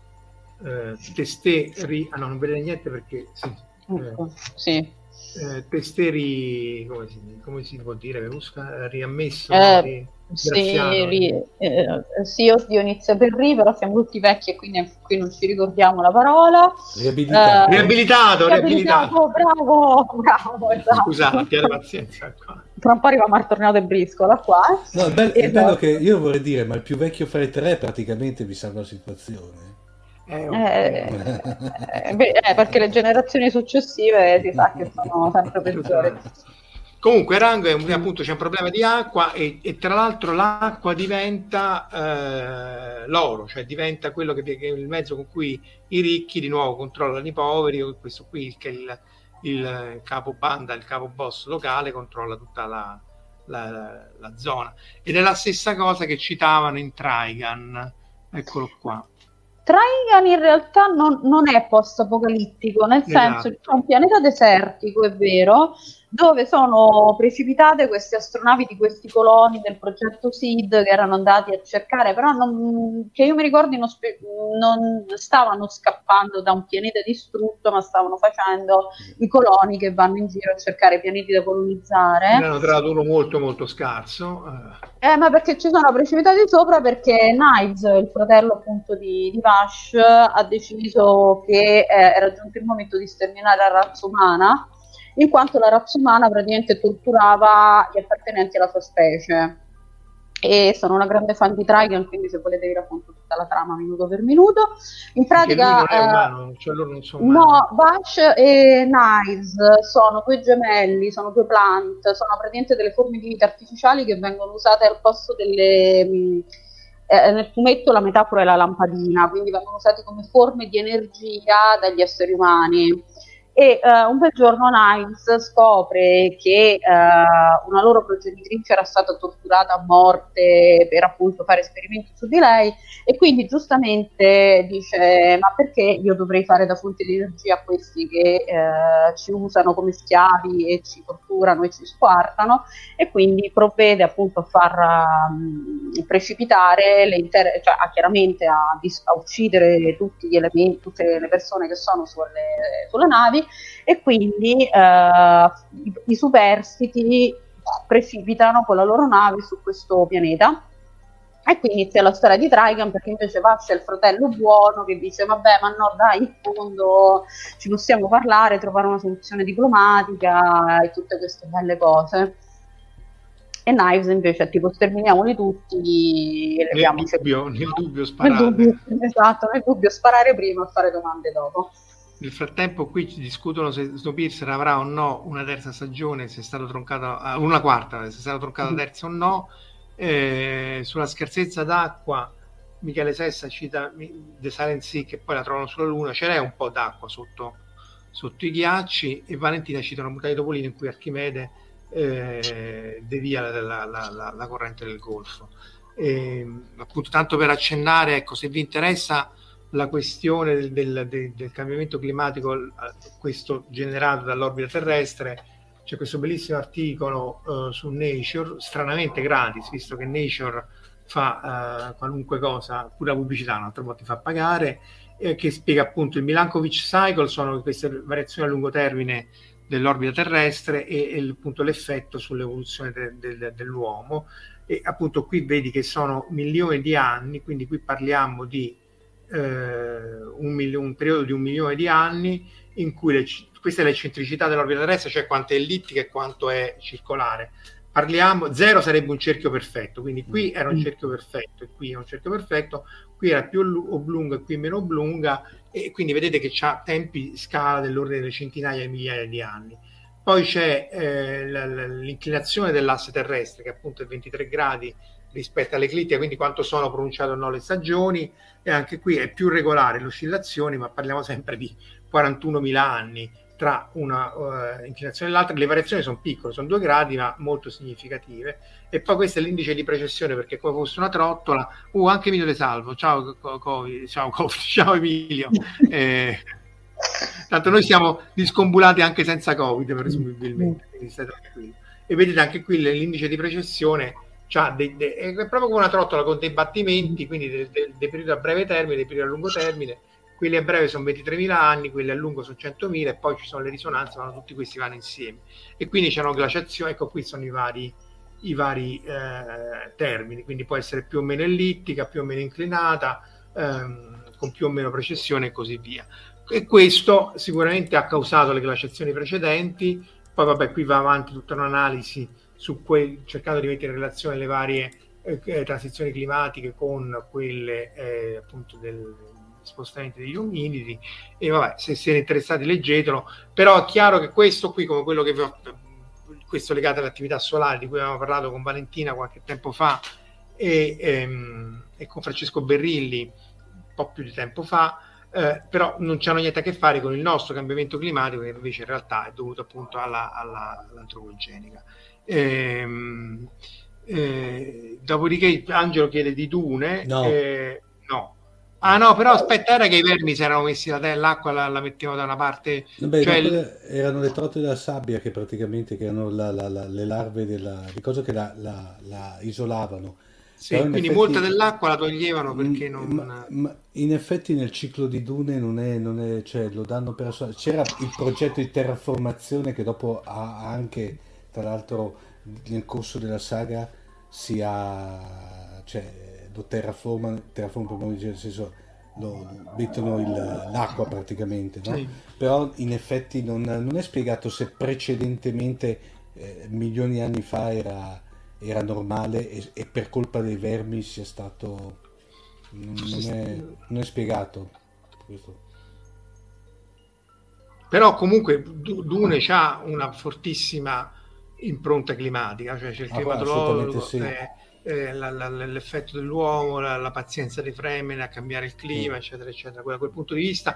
eh, testé ri... ah no non vedete niente perché sì,
ecco, sì.
Eh, testeri come si, come si può dire Verusca riammesso eh, ri...
Sì, ri, eh, sì, io Dionizio Perri, però siamo tutti vecchi e quindi qui non ci ricordiamo la parola.
Riabilitato. Eh, riabilitato, riabilitato,
bravo, bravo.
Esatto. Scusate, chiede pazienza qua.
Tra un po' arriva Martornato e Briscola qua.
No, è bello, è bello che io vorrei dire, ma il più vecchio fra i tre praticamente vi sa la situazione.
Eh, okay. eh, beh, eh, perché le generazioni successive si sa che sono sempre peggiori.
Comunque Rango è un, appunto c'è un problema di acqua e, e tra l'altro l'acqua diventa eh, l'oro, cioè diventa quello che, che, è il mezzo con cui i ricchi di nuovo controllano i poveri, questo qui che il, il capo banda, il capo boss locale controlla tutta la, la, la, la zona. Ed è la stessa cosa che citavano in Trigan, eccolo qua.
Trigan in realtà non, non è post-apocalittico, nel esatto. senso che è un pianeta desertico, è vero, dove sono precipitate queste astronavi di questi coloni del progetto SID che erano andati a cercare, però non, che io mi ricordi non, non, stavano scappando da un pianeta distrutto, ma stavano facendo i coloni che vanno in giro a cercare pianeti da colonizzare.
Hanno trovato uno molto molto scarso.
Eh, ma perché ci sono precipitati sopra perché Knives, il fratello appunto di, di Vash, ha deciso che eh, era giunto il momento di sterminare la razza umana in quanto la razza umana praticamente torturava gli appartenenti alla sua specie. E sono una grande fan di Trigon, quindi se volete vi racconto tutta la trama minuto per minuto. In pratica,
non umano, cioè
no, Vash e Knives sono due gemelli, sono due plant, sono praticamente delle forme di vita artificiali che vengono usate al posto delle. Mh, eh, nel fumetto la metafora è la lampadina, quindi vengono usati come forme di energia dagli esseri umani e uh, un bel giorno Niles scopre che uh, una loro progenitrice era stata torturata a morte per appunto fare esperimenti su di lei e quindi giustamente dice ma perché io dovrei fare da fonte di energia a questi che uh, ci usano come schiavi e ci torturano e ci squartano? E quindi provvede appunto a far um, precipitare le intere, cioè a, chiaramente a, dis- a, uccidere tutti gli elementi, tutte le persone che sono sulle, sulle navi e quindi eh, i, i superstiti precipitano con la loro nave su questo pianeta. E qui inizia la storia di Trigon perché invece Vash è il fratello buono che dice vabbè ma no dai in fondo ci possiamo parlare, trovare una soluzione diplomatica e tutte queste belle cose. E Knives invece è tipo sterminiamoli tutti
e nel dubbio, nel dubbio sparare. Nel dubbio,
esatto, nel dubbio sparare prima e fare domande dopo.
Nel frattempo qui ci discutono se Snowpiercer avrà o no una terza stagione, se è stato troncato, uh, una quarta, se è stato troncato mm-hmm. terza o no. Eh, sulla scherzezza d'acqua, Michele Sessa cita The Silent Sea che poi la trovano sulla Luna, ce n'è un po' d'acqua sotto, sotto i ghiacci e Valentina cita una puntata di Topolino in cui Archimede eh, devia la, la, la, la, corrente del Golfo. E, appunto, tanto per accennare, ecco, se vi interessa la questione del, del, del, cambiamento climatico, questo generato dall'orbita terrestre, c'è questo bellissimo articolo uh, su Nature, stranamente gratis, visto che Nature fa uh, qualunque cosa, pure la pubblicità, un'altra volta ti fa pagare, eh, che spiega appunto il Milankovic Cycle, sono queste variazioni a lungo termine dell'orbita terrestre e, e appunto l'effetto sull'evoluzione de, de, dell'uomo. E appunto qui vedi che sono milioni di anni, quindi qui parliamo di eh, un, mil- un, periodo di un milione di anni in cui le, questa è l'eccentricità dell'orbita terrestre, cioè quanto è ellittica e quanto è circolare. Parliamo, zero sarebbe un cerchio perfetto, quindi qui era un mm. cerchio perfetto e qui è un cerchio perfetto, qui era più oblunga e qui meno oblunga e quindi vedete che ha tempi scala dell'ordine delle centinaia di migliaia di anni. Poi c'è eh, l'inclinazione dell'asse terrestre che appunto è 23 gradi rispetto alle all'eclittica, quindi quanto sono pronunciate o no le stagioni, e anche qui è più regolare le oscillazioni, ma parliamo sempre di 41.000 anni tra una uh, inclinazione e l'altra, le variazioni sono piccole, sono due gradi ma molto significative. E poi questo è l'indice di precessione perché come fosse una trottola, uh anche Emilio De Salvo, ciao COVID, ciao, COVID, ciao Emilio, eh, tanto noi siamo discombulati anche senza Covid presumibilmente, quindi stai tranquillo e vedete anche qui l'indice di precessione cioè dei, dei, è proprio come una trottola con dei battimenti, quindi dei, dei periodi a breve termine, dei periodi a lungo termine quelli a breve sono 23.000 anni, quelli a lungo sono 100.000 e poi ci sono le risonanze, ma tutti questi vanno insieme. E quindi c'è una glaciazione, ecco qui sono i vari, i vari eh, termini, quindi può essere più o meno ellittica, più o meno inclinata, ehm, con più o meno precessione e così via. E questo sicuramente ha causato le glaciazioni precedenti, poi vabbè qui va avanti tutta un'analisi su quel, cercando di mettere in relazione le varie eh, eh transizioni climatiche con quelle eh, appunto del, spostamenti degli ominidi e vabbè se siete interessati leggetelo. Però è chiaro che questo qui come quello che vi ho questo legato all'attività solare di cui avevamo parlato con Valentina qualche tempo fa e, ehm, e con Francesco Berrilli un po' più di tempo fa eh, però non c'hanno niente a che fare con il nostro cambiamento climatico che invece in realtà è dovuto appunto alla, alla, all'antropogenica ehm, eh, dopodiché Angelo chiede di dune
no,
eh, no Ah no, però aspetta, era che i vermi si erano messi la, l'acqua, la, la mettevano da una parte.
Beh, cioè, il... erano le trote della sabbia che praticamente che erano la, la, le larve della, di cosa che la, isolavano.
Sì, quindi effetti, molta dell'acqua la toglievano perché non...
Ma, ma in effetti nel ciclo di Dune non è, non è cioè lo danno per... C'era il progetto di terraformazione che dopo ha anche, tra l'altro, nel corso della saga si ha... Cioè, lo terraformano, terraformano nel senso lo, mettono il, l'acqua praticamente, no? sì. però in effetti non, non, è spiegato se precedentemente, eh, milioni di anni fa, era, era normale e, e, per colpa dei vermi sia stato... Non, non, è, non è, spiegato questo.
Però comunque Dune ha una fortissima impronta climatica, cioè c'è il ah, climatologo, sì. eh, eh, la, la, l'effetto dell'uomo, la, la, pazienza di Fremen a cambiare il clima, mm. eccetera, eccetera. Da quel punto di vista,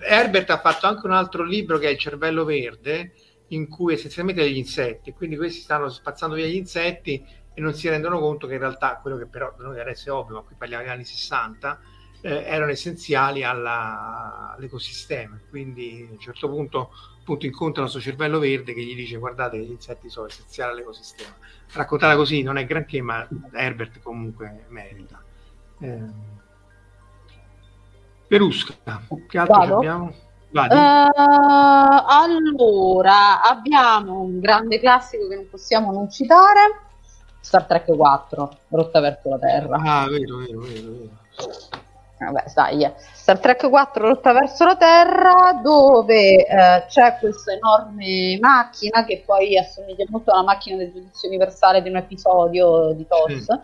Herbert ha fatto anche un altro libro che è Il cervello verde, in cui essenzialmente degli insetti, quindi questi stanno spazzando via gli insetti e non si rendono conto che in realtà quello che però noi adesso è ovvio, ma qui parliamo degli anni 60, eh, erano essenziali alla, all'ecosistema. Quindi a un certo punto appunto incontra il suo cervello verde che gli dice guardate gli insetti sono essenziali all'ecosistema. Raccontata così non è granché, ma Herbert comunque merita. Eh, Perusca, che altro abbiamo?
Uh, allora, abbiamo un grande classico che non possiamo non citare, Star Trek 4, Rotta verso la Terra.
Ah, vero, vero, vero. vero.
Vabbè, dai, Star Trek 4 Rotta verso la Terra, dove eh, c'è questa enorme macchina che poi assomiglia molto alla macchina del giudizio universale di un episodio di TOS, mm.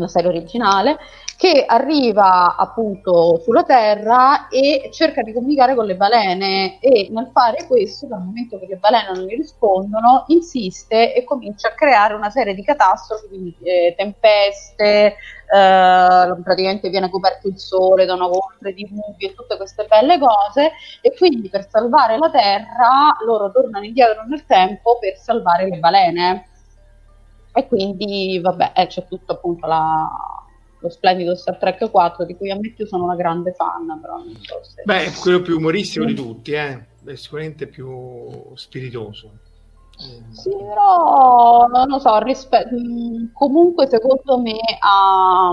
La serie originale, che arriva appunto sulla Terra e cerca di comunicare con le balene e nel fare questo, dal momento che le balene non gli rispondono, insiste e comincia a creare una serie di catastrofi, quindi eh, tempeste, eh, praticamente viene coperto il sole da una volta di nubi e tutte queste belle cose e quindi per salvare la Terra loro tornano indietro nel tempo per salvare le balene. E quindi, vabbè, eh, c'è tutto appunto la, lo splendido Star Trek 4 di cui ammetto sono una grande fan però non so se...
beh è quello più umoristico di tutti eh? è sicuramente più spiritoso
sì però non lo so rispe- mm, comunque secondo me ha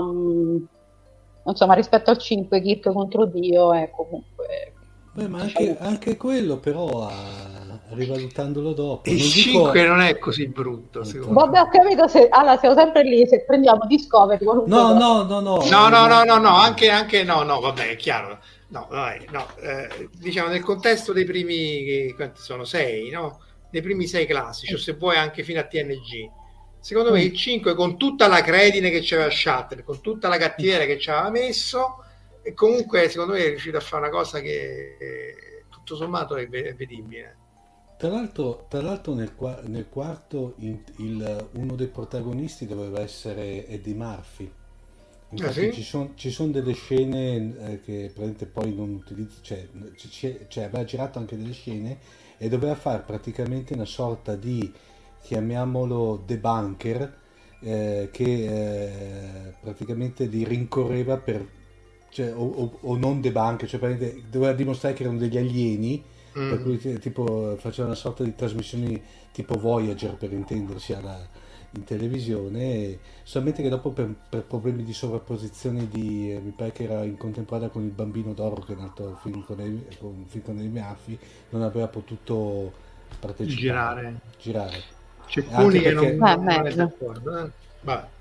insomma rispetto al 5 Kirk contro Dio è comunque
Beh, ma anche, anche quello però ha rivalutandolo dopo.
Il non 5 dico... non è così brutto, secondo
Vabbè, ho capito, se... allora siamo sempre lì, se prendiamo Discovery...
No, no, no, no, no.
No, no, no, no, no, anche, anche no, no, vabbè, è chiaro. No, vabbè, no, eh, diciamo nel contesto dei primi, quanti sono? Sei, no? Dei primi sei classici, o se vuoi anche fino a TNG. Secondo mm. me il 5 con tutta la credine che c'aveva Shutter, con tutta la cattiveria che ci aveva messo, e comunque secondo me è riuscito a fare una cosa che tutto sommato è vedibile.
Tra l'altro, tra l'altro nel, nel quarto in, il, uno dei protagonisti doveva essere Eddie Murphy. Infatti ah, sì? ci, sono, ci sono delle scene eh, che praticamente poi non utilizza, cioè, cioè, aveva girato anche delle scene e doveva fare praticamente una sorta di, chiamiamolo, debunker, eh, che eh, praticamente li rincorreva per, cioè, o, o, o, non debunker, cioè doveva dimostrare che erano degli alieni mm. per cui tipo faceva una sorta di trasmissioni tipo Voyager per intendersi alla, in televisione solamente che dopo per, per problemi di sovrapposizione di eh, mi pare che era in contemporanea con il bambino d'oro che è nato film con, con, film con i Miaffi non aveva potuto partecipare
girare,
girare.
c'è alcuni che non, non è d'accordo eh?
Vabbè.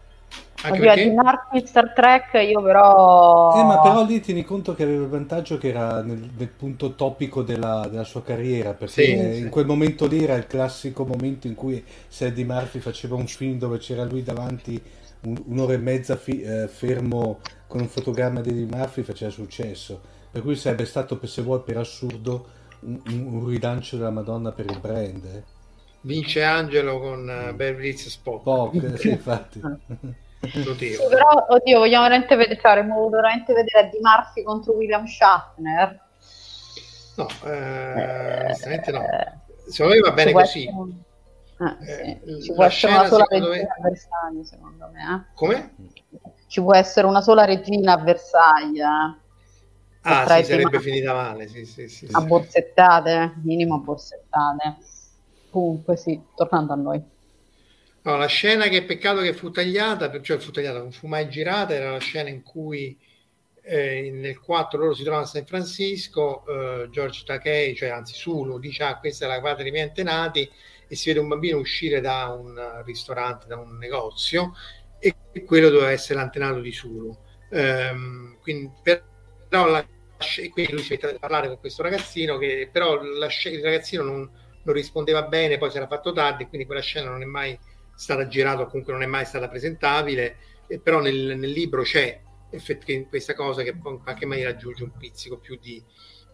Anche Oddio, perché... di Narco Star Trek io però...
Eh, ma però lì tieni conto che aveva il vantaggio che era nel, nel punto topico della, della, sua carriera, perché sì, in sì. quel momento lì era il classico momento in cui Sadie Murphy faceva un film dove c'era lui davanti un, un'ora e mezza fi, eh, fermo con un fotogramma di Eddie Murphy faceva successo. Per cui sarebbe stato, se vuoi, per assurdo, un, un rilancio della Madonna per il brand. Eh.
Vince Angelo con uh, Beverly Hills Spock.
Spock, sì, infatti.
Sì, però, oddio, vogliamo veramente vedere, cioè, avremmo voluto veramente vedere Di Murphy contro William Shatner.
No, eh, onestamente no. Secondo me va bene così.
Essere... Eh, sì. Ci può essere una sola regina me... a Versailles, secondo me. Eh?
Come?
Ci può essere una sola regina a Versailles. Eh?
Ah, sì, sarebbe finita male, sì, sì, sì,
a borsettate, minimo a borsettate. Comunque, sì, tornando a noi.
No, la scena che peccato che fu tagliata, cioè fu tagliata, non fu mai girata, era la scena in cui eh, nel 4 loro si trovano a San Francisco, eh, George Takei, cioè anzi Sulu, dice ah, questa è la patria dei miei antenati e si vede un bambino uscire da un ristorante, da un negozio e quello doveva essere l'antenato di Sulu. Um, quindi, però la, quindi lui si mette a parlare con questo ragazzino che però la, il ragazzino non, non rispondeva bene, poi si era fatto tardi, quindi quella scena non è mai stata girata o comunque non è mai stata presentabile, eh, però nel, nel, libro c'è effettivamente questa cosa che in qualche maniera aggiunge un pizzico più di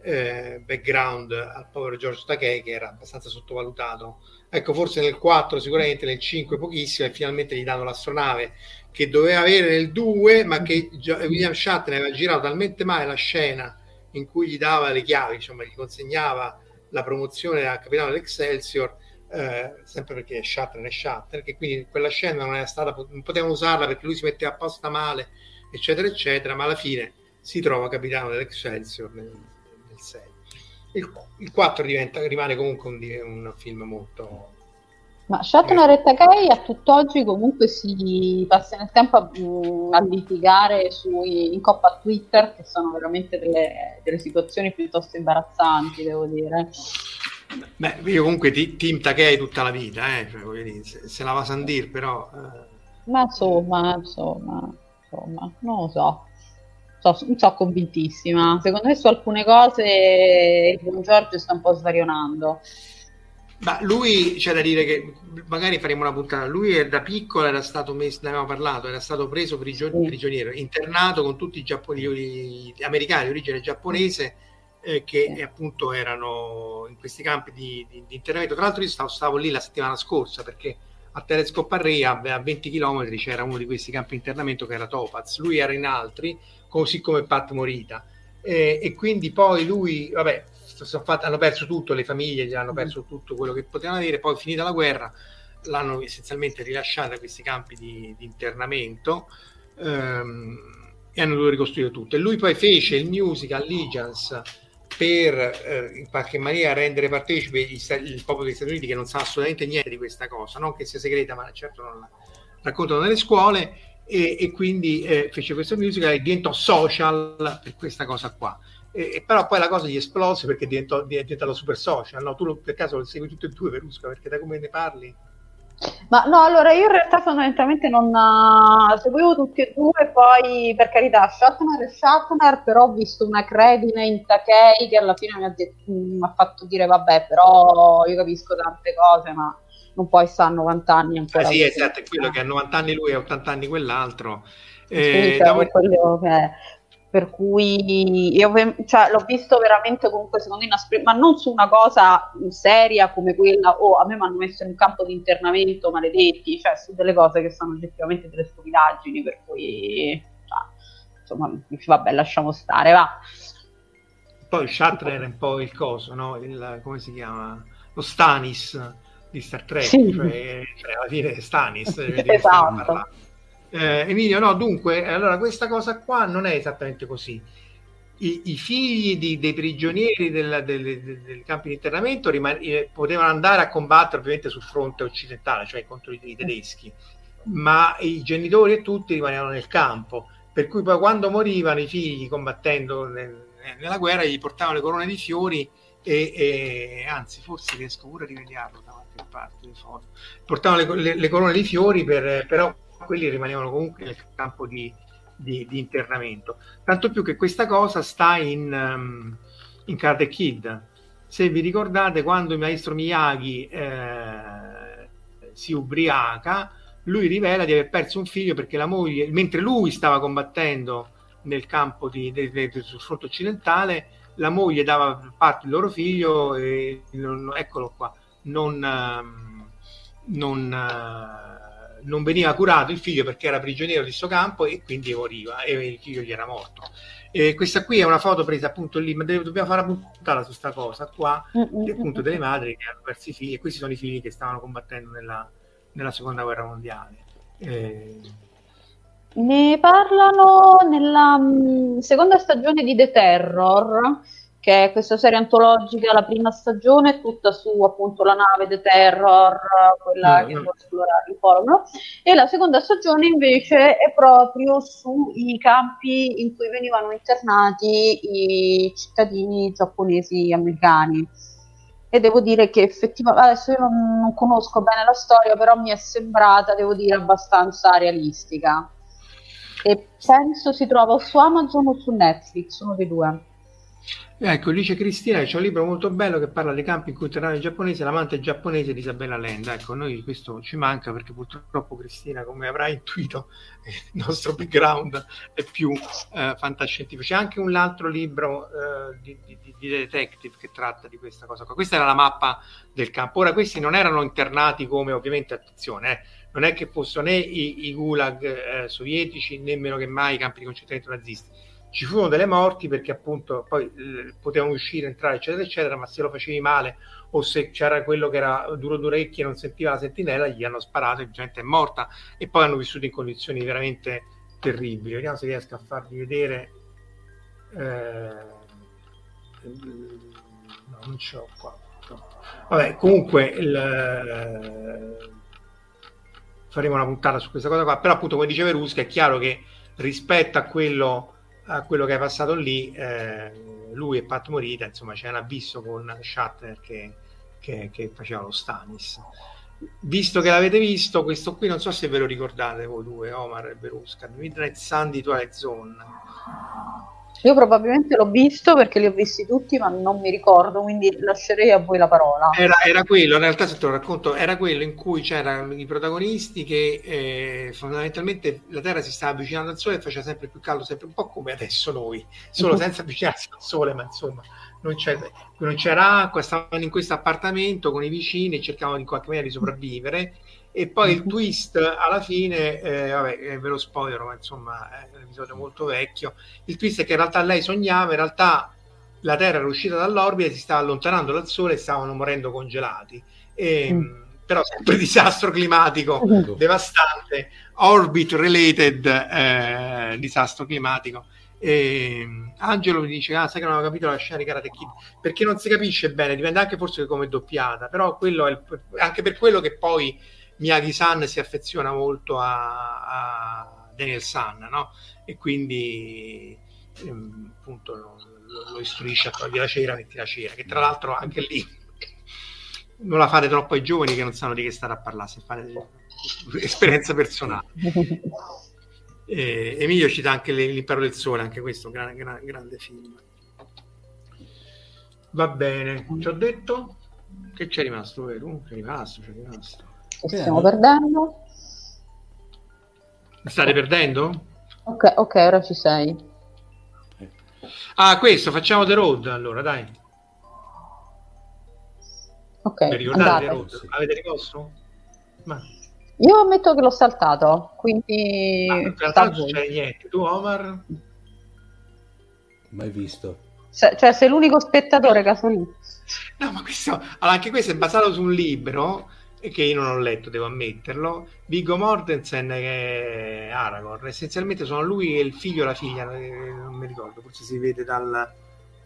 eh, background al povero George Takei che era abbastanza sottovalutato. Ecco, forse nel 4 sicuramente, nel 5 pochissimo e finalmente gli danno l'astronave che doveva avere nel 2, ma che William Shatner aveva girato talmente male la scena in cui gli dava le chiavi, insomma, gli consegnava la promozione a capitano dell'Excelsior eh, sempre perché è Shatner è Shatner, che quindi quella scena non, è stata, non potevano usarla perché lui si metteva apposta male, eccetera, eccetera, ma alla fine si trova capitano dell'Excelsior nel, nel 6. Il, il 4 diventa, rimane comunque un, un film molto...
Ma Shatner e Takei a tutt'oggi comunque si passa nel tempo a, mm, a litigare sui, in coppa Twitter, che sono veramente delle, delle situazioni piuttosto imbarazzanti, devo dire.
Beh, io comunque ti, team Takei tutta la vita, eh? cioè, dire, se, se, la va a Sandir, però... Eh...
Ma insomma, insomma, insomma, non lo so. so. Non so convintissima. Secondo me su alcune cose il buon Giorgio sta un po' svarionando.
Ma lui c'è da dire che magari faremo una puntata. Lui da piccolo era stato messo, ne avevamo parlato, era stato preso sì. prigioniero, internato con tutti i giapponesi americani di origine giapponese eh, che sì. appunto erano in questi campi di, di, di, internamento. Tra l'altro io stavo, stavo, lì la settimana scorsa perché a Telesco Parria a 20 km c'era uno di questi campi di internamento che era Topaz, lui era in altri, così come Pat Morita. Eh, e quindi poi lui, vabbè, fatto, hanno perso tutto, le famiglie gli hanno perso tutto quello che potevano avere, poi finita la guerra l'hanno essenzialmente rilasciata a questi campi di, di internamento ehm, e hanno dovuto ricostruire tutto. E lui poi fece il musical Allegiance per eh, in qualche maniera rendere partecipe il, il, popolo degli Stati Uniti che non sa assolutamente niente di questa cosa, non che sia segreta, ma certo non la raccontano nelle scuole e, e quindi eh, fece questo musical e diventò social per questa cosa qua. E, e però poi la cosa gli esplose perché diventò, è diventato super social. No? Tu per caso lo segui tutte e due, Verusca, perché da come ne parli
ma no, allora io in realtà fondamentalmente non uh, seguivo tutti e due, poi per carità Shatner e Shatner, però ho visto una credine in Takei che alla fine mi ha, detto, mi ha, fatto dire vabbè, però io capisco tante cose, ma non puoi stare a 90 anni ancora.
Ah, sì, esatto, è quello che a 90 anni lui e a 80 anni quell'altro.
Eh, sì, cioè, quello che per cui io cioè, l'ho visto veramente comunque secondo me inaspri- ma non su una cosa seria come quella o oh, a me mi hanno messo in un campo di internamento maledetti cioè su delle cose che sono oggettivamente delle stupidaggini per cui cioè, insomma vabbè lasciamo stare va
poi Shatner era un po' il coso no? il, come si chiama lo Stanis di Star Trek sì. cioè, cioè alla fine Stanis
esatto
eh, Emilio, no, dunque, allora questa cosa qua non è esattamente così. I, i figli di, dei prigionieri del, del, del, del campo di internamento riman- eh, potevano andare a combattere ovviamente sul fronte occidentale, cioè contro i, i tedeschi, ma i genitori e tutti rimanevano nel campo. Per cui poi quando morivano i figli combattendo nel, nella guerra gli portavano le corone di fiori e, e, anzi forse riesco pure a rivediarlo da qualche parte portavano le, le, le corone di fiori per, però quelli rimanevano comunque nel campo di, di, di internamento. Tanto più che questa cosa sta in, um, in Karate Kid. Se vi ricordate, quando il maestro Miyagi eh, si ubriaca, lui rivela di aver perso un figlio perché la moglie, mentre lui stava combattendo nel campo di, de, de, de, sul fronte occidentale, la moglie dava parte del loro figlio e non, eccolo qua, non, ehm, non non veniva curato il figlio perché era prigioniero di questo campo e quindi moriva e il figlio gli era morto. E questa qui è una foto presa appunto lì, ma dobbiamo fare una puntata su questa cosa qua, mm-hmm. appunto delle madri che hanno perso i figli e questi sono i figli che stavano combattendo nella, nella seconda guerra mondiale. Eh...
Ne parlano nella seconda stagione di The Terror che è questa serie antologica, la prima stagione è tutta su appunto la nave The Terror, quella mm-hmm. che può esplorare il polo, no? e la seconda stagione invece è proprio sui campi in cui venivano internati i cittadini giapponesi americani. E devo dire che effettivamente, adesso io non, non conosco bene la storia, però mi è sembrata, devo dire, abbastanza realistica. E penso si trova su Amazon o su Netflix, uno dei due.
Ecco, dice Cristina c'è un libro molto bello che parla dei campi in cui tornare il giapponese, l'amante giapponese di Isabella Lenda. Ecco, noi questo ci manca perché purtroppo Cristina, come avrai intuito, il nostro background è più eh, fantascientifico. C'è anche un altro libro eh, di, di, di, detective che tratta di questa cosa qua. Questa era la mappa del campo. Ora, questi non erano internati come, ovviamente, attenzione, eh, non è che fossero né i, i gulag eh, sovietici, nemmeno che mai i campi di concentramento nazisti ci furono delle morti perché appunto poi eh, potevano uscire, entrare, eccetera, eccetera, ma se lo facevi male o se c'era quello che era duro d'orecchie e non sentiva la sentinella, gli hanno sparato e gente è morta e poi hanno vissuto in condizioni veramente terribili. Vediamo se riesco a farvi vedere. Eh, no, non ce l'ho qua. Vabbè, comunque il, eh, faremo una puntata su questa cosa qua, però appunto come diceva Rusca è chiaro che rispetto a quello a quello che hai passato lì, eh, lui e Pat Morita, insomma, c'è un abisso con Shutter che, che, che, faceva lo Stanis. Visto che l'avete visto, questo qui non so se ve lo ricordate voi due, Omar e Berusca, Midnight Sun di Twilight Zone.
Io probabilmente l'ho visto perché li ho visti tutti, ma non mi ricordo, quindi lascerei a voi la parola.
Era, era quello, in realtà se te lo racconto, era quello in cui c'erano i protagonisti che eh, fondamentalmente la Terra si stava avvicinando al Sole e faceva sempre più caldo, sempre un po' come adesso noi, solo senza avvicinarsi al Sole, ma insomma non, non c'era acqua, stavano in questo appartamento con i vicini e cercavano in qualche maniera di sopravvivere e poi il mhm. twist alla fine, eh, vabbè, ve lo spoiler, ma insomma è un episodio molto vecchio. Il twist è che in realtà lei sognava, in realtà la Terra era uscita dall'orbita, si stava allontanando dal Sole e stavano morendo congelati. E, mm. Però sempre disastro climatico mm. devastante, orbit related eh, disastro climatico. E Angelo mi dice: Ah, sai che non ho capito la scena di Karate Kid perché non si capisce bene, dipende anche forse come è doppiata, però quello è il, anche per quello che poi Miyagi-san si affeziona molto a, a Daniel San, no? E quindi ehm, appunto lo, lo, istruisce a togliere la cera, metti la cera, che tra l'altro anche lì non la fate troppo ai giovani che non sanno di che stare a parlare, se fate esperienza personale. Eh, Emilio cita anche l'Impero del Sole, anche questo gran, gran, grande film. Va bene, ci ho detto che c'è rimasto, vero? C'è rimasto, c'è rimasto.
Che stiamo perdendo.
State perdendo?
Ok, ok, ora ci sei.
Ah, questo, facciamo The Road allora, dai.
Ok,
Vi ricordate The
andate.
Road? Avete rimosso? Ma,
Io ammetto che l'ho saltato, quindi
ma in realtà non succede niente. Tu, Omar?
Mai visto.
Se- cioè, sei l'unico spettatore casolino.
No, ma questo, allora, anche questo è basato su un libro che io non ho letto, devo ammetterlo. Viggo Mortensen è Aragorn. Essenzialmente sono lui e il figlio o la figlia, eh, non mi ricordo, forse si vede dal...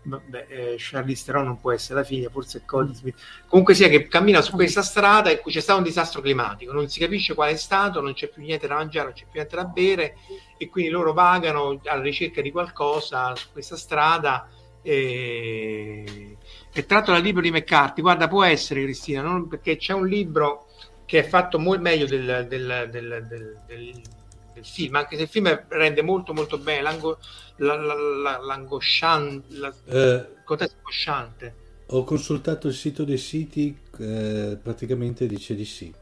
Vabbè, eh, Charlize Theron non può essere la figlia, forse è Cody Smith. Comunque sia che cammina su questa strada in cui c'è stato un disastro climatico, non si capisce quale è stato, non c'è più niente da mangiare, non c'è più niente da bere e quindi loro vagano alla ricerca di qualcosa su questa strada e è tratto dal libro di McCarthy. Guarda, può essere Cristina, non- perché c'è un libro che è fatto molto meglio del, del- del- del- film, anche se il film rende molto molto bene l'ango, la, la, la, l'angosciante, la-
Eh,
contesto angosciante.
ho consultato il sito dei siti, eh, praticamente dice di sì.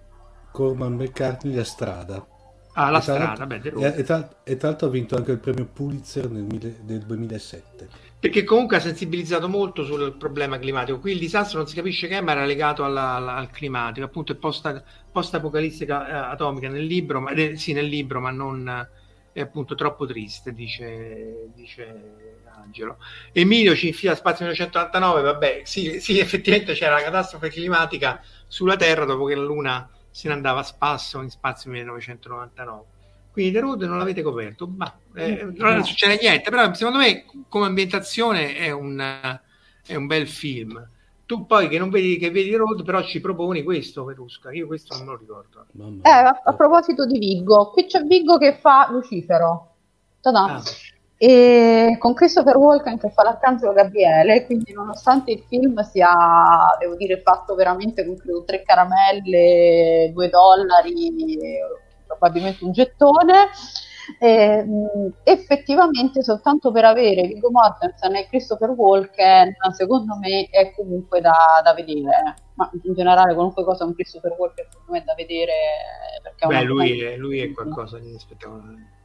Corman McCartney, La strada.
Ah, la
E tra
strada, beh,
e, e tra, l'altro ha vinto anche il premio Pulitzer nel, del 2007.
Perché comunque ha sensibilizzato molto sul problema climatico. Qui il disastro non si capisce che è, ma era legato alla- alla- al climatico, appunto è post, post-apocalistica eh, atomica nel libro, ma, eh, sì, nel libro, ma non è appunto troppo triste, dice, dice Angelo. Emilio ci infila Spazio 1989, vabbè, sì, sì, effettivamente c'era la catastrofe climatica sulla Terra dopo che la Luna se ne andava a spasso in Spazio 1999. Quindi The Road non l'avete coperto, ma eh, non succede niente, però secondo me come ambientazione è un, è un bel film. Tu poi che non vedi che vedi The Road, però ci proponi questo, Verusca. Io questo non lo ricordo.
Eh, a, a proposito di Viggo, qui c'è Viggo che fa Lucifero. Ta-da.
Ah,
E con Christopher Walken che fa l'arcangelo Gabriele, quindi nonostante il film sia, devo dire, fatto veramente con credo tre caramelle, due dollari, probabilmente un gettone, eh, effettivamente soltanto per avere Viggo Mortensen e Christopher Walken, secondo me è comunque da, da vedere, ma in generale qualunque cosa con Christopher Walken secondo me è da vedere perché
beh, lui è, lui è qualcosa di spettacolare.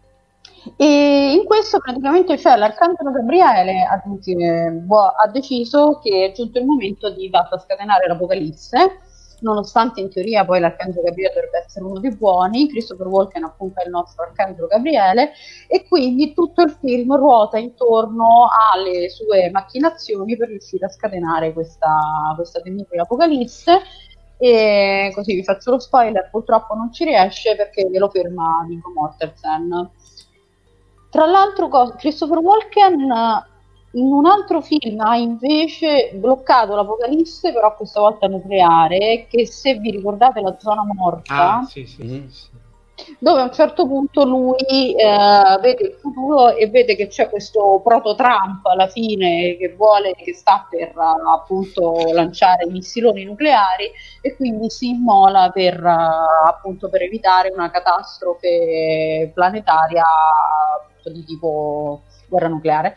e in questo praticamente c'è l'arcangelo Gabriele ha, eh, vo- ha deciso che è giunto il momento di basta scatenare l'Apocalisse, nonostante in teoria poi l'arcangelo Gabriele dovrebbe essere uno dei buoni, Christopher Walken appunto è il nostro arcangelo Gabriele e quindi tutto il film ruota intorno alle sue macchinazioni per riuscire a scatenare questa, questa temibile Apocalisse e così vi faccio lo spoiler, purtroppo non ci riesce perché glielo ferma Viggo Mortensen. Tra l'altro, Christopher Walken in un altro film ha invece bloccato l'Apocalisse, però questa volta nucleare, che se vi ricordate la zona morta,
Ah, sì, sì,
Mhm.
sì,
dove a un certo punto lui eh, vede il futuro e vede che c'è questo proto-Trump alla fine che vuole, che sta per appunto lanciare missiloni nucleari e quindi si immola per appunto per evitare una catastrofe planetaria di tipo guerra nucleare.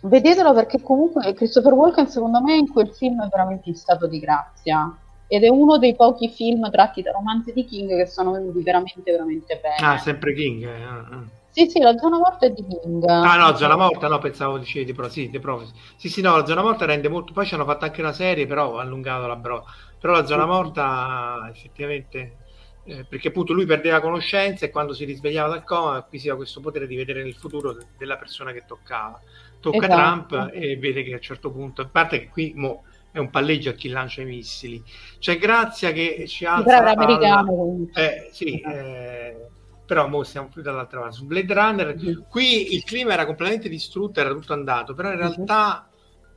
Vedetelo perché comunque Christopher Walken secondo me in quel film è veramente in stato di grazia ed è uno dei pochi film tratti da romanzi di King che sono venuti veramente veramente bene.
Ah, sempre King. eh, ah, ah.
Sì, sì, la zona morta è di King.
Ah no, Zona Morta, no, pensavo dicevi di Pro, sì, di Prophecy. Sì, sì, no, la Zona Morta rende molto, poi ci hanno fatto anche una serie, però allungato la bro. Però la Zona Morta effettivamente, eh, perché appunto lui perdeva conoscenza e quando si risvegliava dal coma acquisiva questo potere di vedere nel futuro de- della persona che toccava. Tocca
Esatto.
Trump e vede che a un certo punto, a parte che qui mo, è un palleggio a chi lancia i missili. C'è Grazia che ci alza
però americano.
Eh, sì, eh, però mo siamo più dall'altra parte. Su Blade Runner,
Mhm.
qui il clima era completamente distrutto, era tutto andato, però in
Mhm.
realtà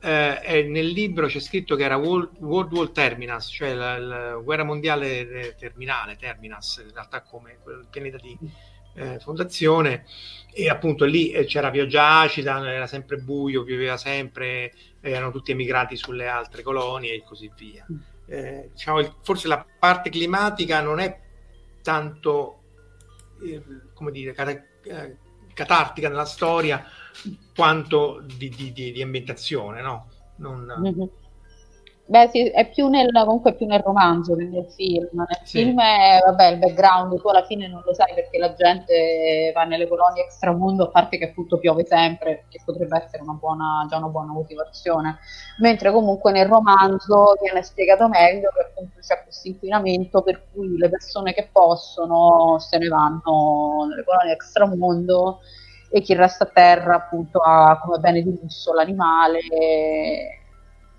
eh, è- nel libro c'è scritto che era World, World War Terminus, cioè la, la guerra mondiale eh, terminale, Terminus, in realtà come quel pianeta di eh, fondazione, e appunto lì eh, c'era pioggia acida, era sempre buio, pioveva sempre, erano tutti emigrati sulle altre colonie e così via. Eh, diciamo, il- forse la parte climatica non è tanto eh, come dire, cata- eh, catartica nella storia quanto di, di- di- di ambientazione, no? Non-
Mhm. Beh, sì, è più nel, comunque più nel romanzo che nel film. Nel
Sì.
film è, vabbè, il background tu alla fine non lo sai perché la gente va nelle colonie extramondo, a parte che appunto piove sempre, che potrebbe essere una buona, già una buona motivazione. Mentre comunque nel romanzo viene spiegato meglio che appunto c'è questo inquinamento per cui le persone che possono se ne vanno nelle colonie extramondo e chi resta a terra appunto ha come bene di lusso l'animale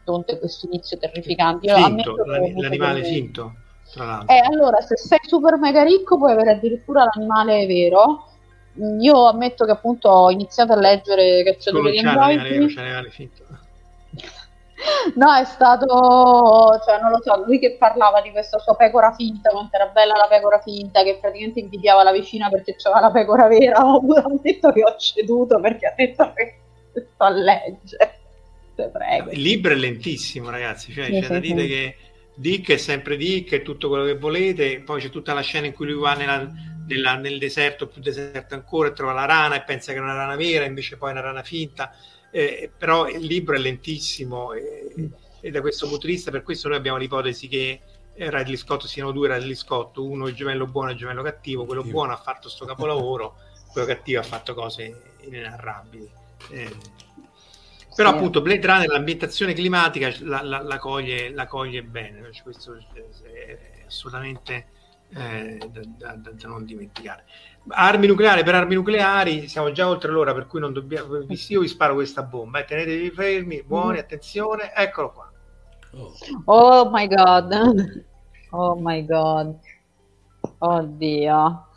Tonte questo inizio terrificante. Io
Finto, l'animale
delle-
finto, tra l'altro.
Eh, allora, se sei super mega ricco puoi avere addirittura l'animale vero. Mm, Io ammetto che appunto ho iniziato a leggere
non
di androidi.
l'animale finto.
No, è stato, cioè non lo so, lui che parlava di questa sua pecora finta, quanto era bella la pecora finta, che praticamente invidiava la vicina perché c'aveva la pecora vera. Ho ammetto che ho ceduto perché ha detto che sto a leggere. Prego.
Il libro è lentissimo, ragazzi. Cioè,
Sì,
c'è da
sì,
dire
sì.
che Dick è sempre Dick, è tutto quello che volete. Poi c'è tutta la scena in cui lui va nella- nella- nel deserto, più deserto ancora, e trova la rana e pensa che è una rana vera, invece poi è una rana finta. Eh, però il libro è lentissimo e, e da questo punto di vista, per questo noi abbiamo l'ipotesi che eh, Ridley Scott siano due Ridley Scott, uno il gemello buono e il gemello cattivo. Quello buono ha fatto sto capolavoro, quello cattivo ha fatto cose inenarrabili. Eh, però
Sì.
appunto Blade Runner l'ambientazione climatica la, la- la coglie, la coglie bene, cioè, questo è assolutamente eh, da, da- da- non dimenticare. Armi nucleari per armi nucleari, siamo già oltre l'ora per cui non dobbiamo, io vi sparo questa bomba, eh, tenetevi fermi, buoni, attenzione, eccolo qua.
Oh,
Oh my god. Oh my god. Oddio.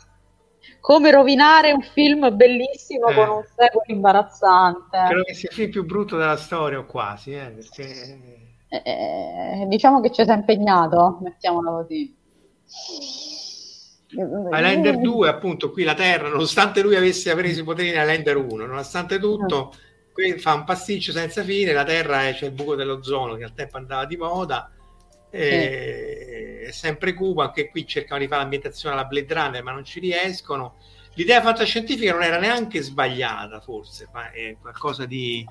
Come rovinare un film bellissimo
Eh.
con un sequel imbarazzante.
Credo che sia il film più brutto della storia o quasi, eh, perché...
Eh, diciamo che ci sei impegnato, mettiamola così.
Highlander 2, appunto, qui la Terra, nonostante lui avesse preso i poteri in Highlander 1, nonostante tutto, qui fa un pasticcio senza fine, la Terra è, c'è il buco dell'ozono che al tempo andava di moda, è sempre cubo, anche qui cercano di fare l'ambientazione alla Blade Runner, ma non ci riescono. L'idea fantascientifica non era neanche sbagliata, forse, ma è qualcosa di,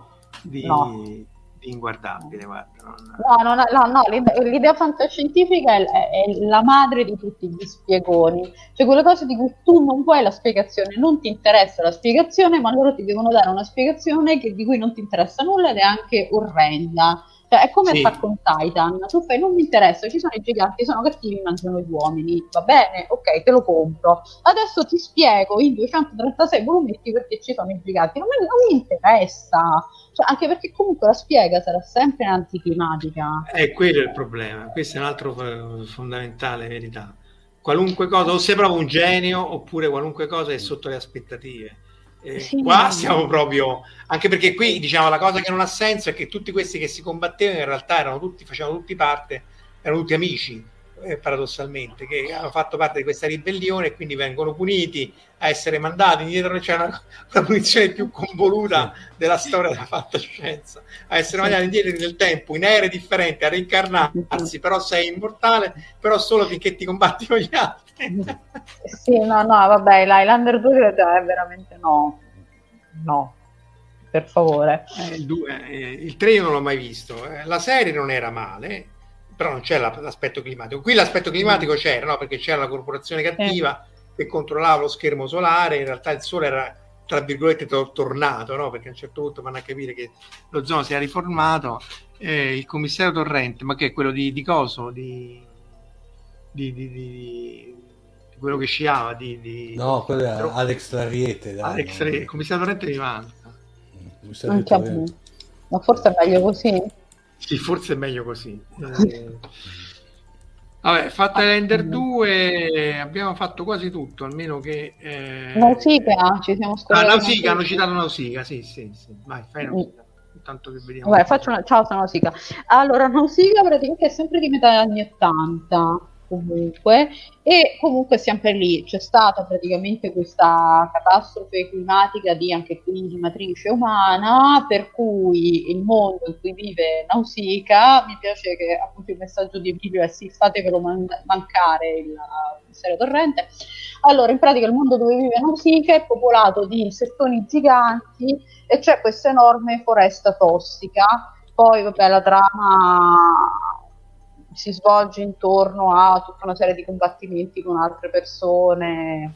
di,
No.
di inguardabile. Guarda, non-
No, non è- no, no, l'idea, l'idea fantascientifica è, è la madre di tutti gli spiegoni, cioè quelle cose di cui tu non vuoi la spiegazione, non ti interessa la spiegazione, ma loro ti devono dare una spiegazione che- di cui non ti interessa nulla ed è anche orrenda. Cioè, è come
Sì.
Attack on Titan, tu fai non mi interessa, ci sono i giganti, sono cattivi, mangiano gli uomini, va bene, ok, te lo compro. Adesso ti spiego in 236 volumetti perché ci sono i giganti, non, mi- non mi interessa, cioè, anche perché comunque la spiega sarà sempre anticlimatica.
È quello il problema, questo è un altro eh, fondamentale verità. Qualunque cosa, o sei proprio un genio, oppure qualunque cosa è sotto le aspettative. Eh,
Sì.
qua siamo proprio, anche perché qui diciamo la cosa che non ha senso è che tutti questi che si combattevano in realtà erano tutti, facevano tutti parte, erano tutti amici, eh, paradossalmente, che hanno fatto parte di questa ribellione e quindi vengono puniti a essere mandati indietro, c'è una, una punizione più convoluta della storia della fantascienza, a essere mandati indietro nel tempo, in ere differenti, a reincarnarsi, però sei immortale, però solo finché ti combatti con gli altri.
Sì, no, no, vabbè, l'Highlander 2 credo è veramente no. No, per favore.
Eh, il, due- eh, il 3 io non l'ho mai visto, eh, la serie non era male, però non c'è la- l'aspetto climatico. Qui l'aspetto climatico c'era, no? perché c'era la corporazione cattiva che controllava lo schermo solare, in realtà il sole era tra virgolette to- tornato, no? perché a un certo punto vanno a capire che lo zono si è riformato. Eh, il commissario Torrente, ma che è quello di, di coso? Di- di- di quello che sciava? Di, di-
No, quello è
Però-
Alex Larriete. Dai,
Alex
no?
Re- il commissario Torrente mi manca.
Torrente-
Ma forse è meglio così.
Sì, forse è meglio così. Eh, Vabbè, fatta l'Ender 2, abbiamo fatto quasi tutto, almeno che... Eh...
Nausicaa, ci siamo
Ah,
scordati.
Nausicaa, hanno
Nausicaa.
citato Nausicaa, sì, sì, sì. Vai, fai Nausicaa. Intanto che vediamo.
Vabbè, faccio una... Ciao, sono Nausicaa. Allora, Nausicaa praticamente è sempre di metà anni 80, comunque, e comunque sempre lì c'è stata praticamente questa catastrofe climatica di anche qui di matrice umana, per cui il mondo in cui vive Nausicaa, mi piace che appunto il messaggio di Emilio è sì, fatevelo man- mancare il commissario Torrente. Allora, in pratica il mondo dove vive Nausicaa è popolato di insettoni giganti e c'è questa enorme foresta tossica. Poi, vabbè, la trama si svolge intorno a tutta una serie di combattimenti con altre persone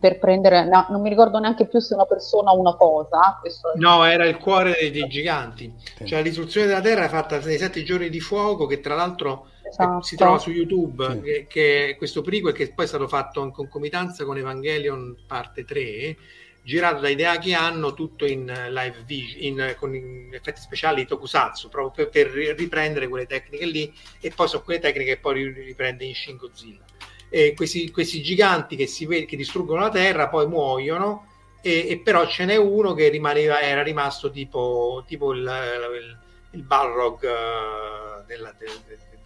per prendere, no, non mi ricordo neanche più se una persona o una cosa.
no, era il cuore dei, dei giganti, cioè la distruzione della Terra è fatta nei sette giorni di fuoco che tra l'altro esatto. si trova su YouTube, sì. che, che, è questo prequel che poi è stato fatto in concomitanza con Evangelion parte 3, girato da idea che hanno tutto in live vision, in, con in effetti speciali tokusatsu, proprio per, per riprendere quelle tecniche lì e poi sono quelle tecniche che poi riprende in Shin Godzilla. Eh, questi, questi, giganti che, si che distruggono la Terra poi muoiono e, e però ce n'è uno che rimaneva, era rimasto tipo, tipo il, il, il Balrog uh, della, de,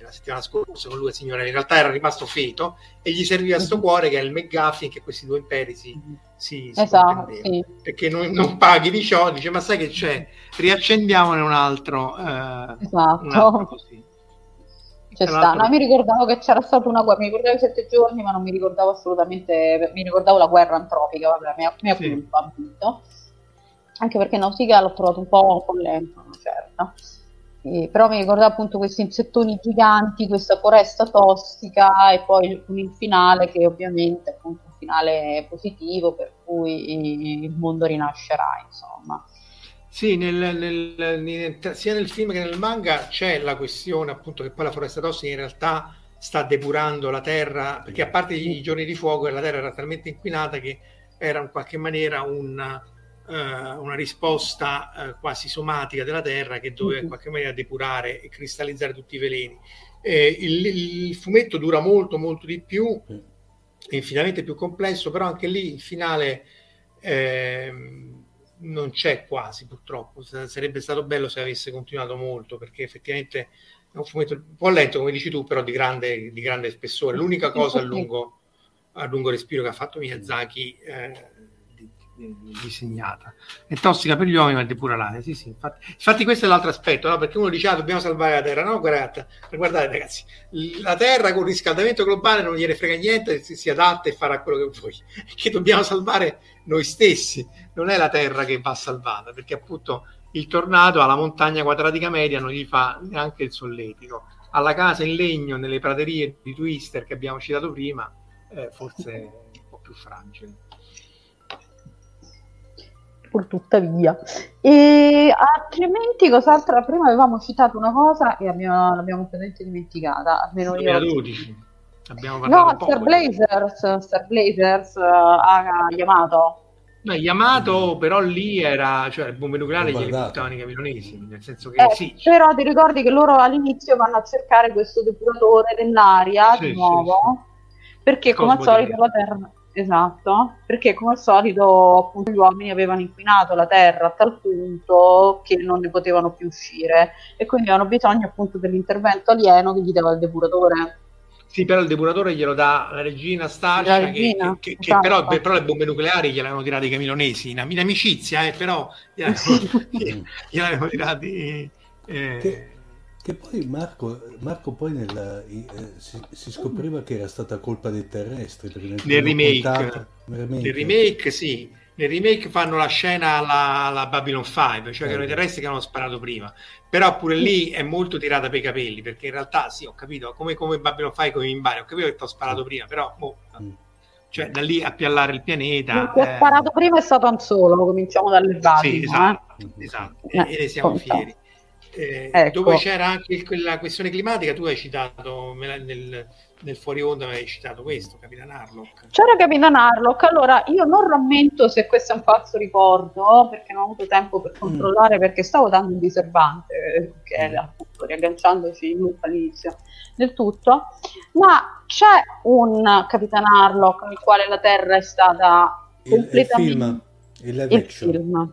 della settimana scorsa con lui e signore in realtà era rimasto feto e gli serviva questo mhm. cuore che è il McGuffin che questi due imperi si, si, si
esatto, sì.
perché non, non, paghi di ciò dice ma sai che c'è riaccendiamone un altro, uh,
esatto. un altro così c'è sta. No, mi ricordavo che c'era stata una guerra, mi ricordavo i sette giorni, ma non mi ricordavo assolutamente, mi ricordavo la guerra antropica, vabbè, mi ha, mi ha sì. colpa, appunto. Anche perché Nausicaa l'ho trovato un po', un po lento, una certa. E, però mi ricordavo appunto questi insettoni giganti, questa foresta tossica e poi un finale che ovviamente è appunto un finale positivo per cui il mondo rinascerà, insomma.
Sì, nel, nel, nel, sia nel film che nel manga c'è la questione appunto che poi la foresta tossica in realtà sta depurando la terra, perché a parte i giorni di fuoco la terra era talmente inquinata che era in qualche maniera uh, una risposta uh, quasi somatica della terra che doveva in qualche maniera depurare e cristallizzare tutti i veleni. Eh, il, il, fumetto dura molto molto di più, è infinitamente più complesso, però anche lì il finale... Eh, non c'è quasi purtroppo. Sarebbe stato bello se avesse continuato molto perché effettivamente è un fumetto un po' lento, come dici tu, però di grande, di grande spessore. L'unica cosa a lungo, a lungo respiro che ha fatto Miyazaki eh, disegnata. È tossica per gli uomini, ma è depuralata. Sì, sì, infatti, infatti, questo è l'altro aspetto, no? perché uno dice ah, dobbiamo salvare la Terra. No, guardate, guardate ragazzi, la Terra con il riscaldamento globale non gliene frega niente, si, si adatta e farà quello che vuoi. Che dobbiamo salvare noi stessi, non è la Terra che va salvata, perché appunto il tornado alla montagna quadratica media non gli fa neanche il solletico. Alla casa in legno, nelle praterie di Twister che abbiamo citato prima, eh, forse un po' più fragile
pur tuttavia. E altrimenti, cos'altro? Prima avevamo citato una cosa e abbiamo, l'abbiamo completamente dimenticata. Almeno io.
12. Abbiamo
no, Star Blazers, Star Blazers uh, ha chiamato.
No, Yamato però lì era, cioè il bombe nucleare glieli buttavano i camionesi, nel senso che eh, sì.
Però ti ricordi che loro all'inizio vanno a cercare questo depuratore nell'aria sì, di nuovo? Sì, sì. Perché come al solito la Terra Esatto, perché come al solito appunto gli uomini avevano inquinato la terra a tal punto che non ne potevano più uscire e quindi avevano bisogno appunto dell'intervento alieno che gli dava il depuratore.
Sì, però il depuratore glielo dà la regina Starcia, la regina, che, che, esatto. che però, però, le bombe nucleari gliel'avevano tirate i camilonesi, in, in amicizia, eh, però gliel'avevano, gliel'avevano tirati...
Eh, che, poi Marco, Marco poi nella, eh, si, si, scopriva che era stata colpa dei terrestri.
Nel remake, contato, remake. Nel remake sì, nel remake fanno la scena alla, alla Babylon 5, cioè eh. che erano i terrestri che hanno sparato prima. Però pure lì è molto tirata per i capelli, perché in realtà sì, ho capito, come, come Babylon 5 come in Bari, ho capito che ti ho sparato prima, però oh, mm. cioè da lì a piallare il pianeta.
Chi ha eh... sparato prima è stato un solo, cominciamo dalle basi. Sì,
esatto, eh? esatto. e ne siamo fieri. Eh, ecco. Dove c'era anche la questione climatica, tu hai citato nel, nel fuori onda, hai citato questo, Capitan Harlock.
C'era Capitan Harlock, allora io non rammento se questo è un falso ricordo, perché non ho avuto tempo per mm. controllare, mm. perché stavo dando un diserbante, che è appunto riagganciandoci all'inizio del tutto, ma c'è un Capitan Harlock nel quale la Terra è stata
il, completamente... Il film, il, il film.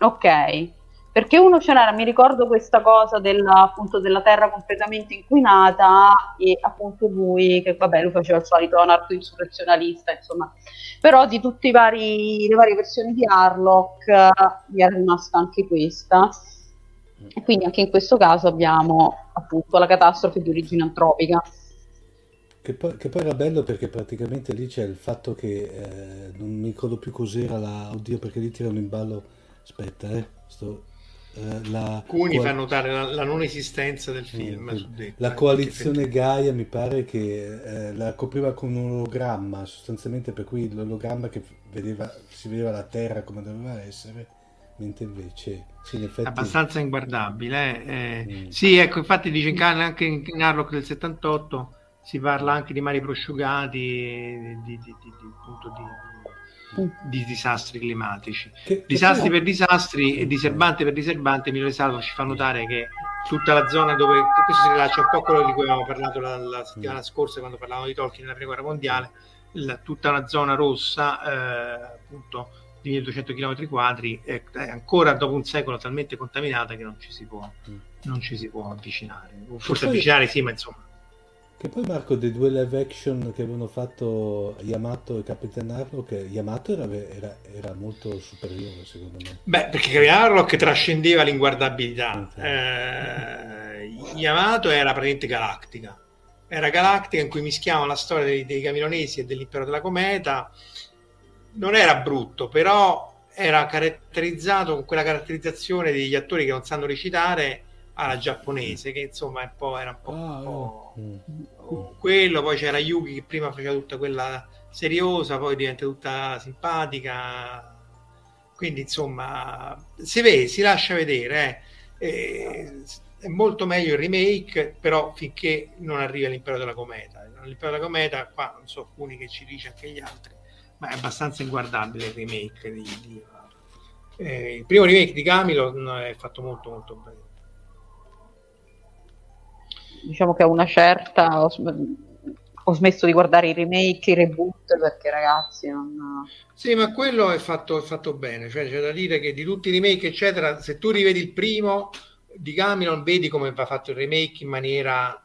Ok, perché uno ce n'era, mi ricordo questa cosa della, appunto, della terra completamente inquinata e appunto lui, che vabbè lui faceva il solito anarco-insurrezionalista, insomma, però di tutte le varie versioni di Harlock mi era rimasta anche questa. E quindi anche in questo caso abbiamo appunto la catastrofe di origine antropica.
Che poi, che poi, era bello perché praticamente lì c'è il fatto che eh, non mi ricordo più cos'era la. Oddio, perché lì tirano in ballo. Aspetta, eh. Sto, eh, la,
alcuni coal... fa notare la, la, non esistenza del film.
Eh, la coalizione Gaia mi pare che eh, la copriva con un ologramma, sostanzialmente per cui l'ologramma che vedeva, si vedeva la Terra come doveva essere, mentre invece
sì, in effetti... abbastanza inguardabile. Eh. Mm. Sì, ecco, infatti dice anche in Harlock del 78 si parla anche di mari prosciugati, di, di, di, di appunto di di disastri climatici. Che, disastri che per disastri e diserbante per diserbante, Emilio Salvo ci fa notare che tutta la zona dove questo si rilascia un po' quello di cui avevamo parlato la, la settimana scorsa quando parlavamo di Tolkien nella prima guerra mondiale, la, tutta una zona rossa, eh, appunto di 1200 km quadri, è, è, ancora dopo un secolo talmente contaminata che non ci si può, mm. non ci si può avvicinare. Forse avvicinare sì, ma insomma
che poi Marco, dei due live action che avevano fatto Yamato e Capitan Harlock, Yamato era, era, era, molto superiore secondo me.
Beh, perché Capitan Harlock trascendeva l'inguardabilità. Eh, Yamato era praticamente galattica. Era galattica in cui mischiavano la storia dei, dei camilonesi e dell'impero della cometa. Non era brutto, però era caratterizzato con quella caratterizzazione degli attori che non sanno recitare alla giapponese, che insomma un po', era un po', ah, un po' oh. quello, poi c'era Yuki che prima faceva tutta quella seriosa, poi diventa tutta simpatica, quindi insomma si vede, si lascia vedere, eh. è molto meglio il remake, però finché non arriva l'impero della cometa. L'impero della cometa, qua non so alcuni che ci dice anche gli altri, ma è abbastanza inguardabile il remake di, di eh, il primo remake di Camilo è fatto molto molto bene
diciamo che a una certa ho, ho, smesso di guardare i remake, i reboot perché ragazzi non...
Sì, ma quello è fatto, è fatto bene, cioè c'è da dire che di tutti i remake eccetera, se tu rivedi il primo di Cameron vedi come va fatto il remake in maniera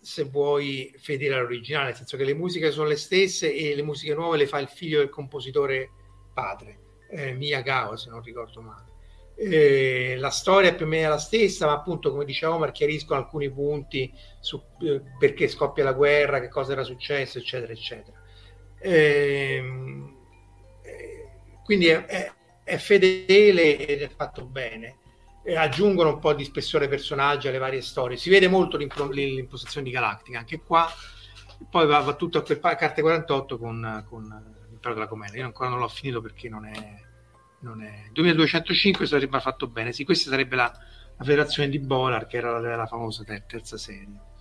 se vuoi fedele all'originale, nel senso che le musiche sono le stesse e le musiche nuove le fa il figlio del compositore padre, eh, Miyagawa se non ricordo male. Eh, la storia è più o meno la stessa, ma appunto, come diceva Omar, chiariscono alcuni punti su eh, perché scoppia la guerra, che cosa era successo, eccetera, eccetera. Ehm, eh, quindi è, è, è, fedele ed è fatto bene. aggiungono un po' di spessore personaggi alle varie storie. Si vede molto l'impostazione di Galactica, anche qua. Poi va, va tutto a quel carte 48 con, con l'impero della commedia. Io ancora non l'ho finito perché non è non è 2205 sarebbe fatto bene. Sì questa sarebbe la, la federazione di Bolar che era la, la famosa ter- terza serie.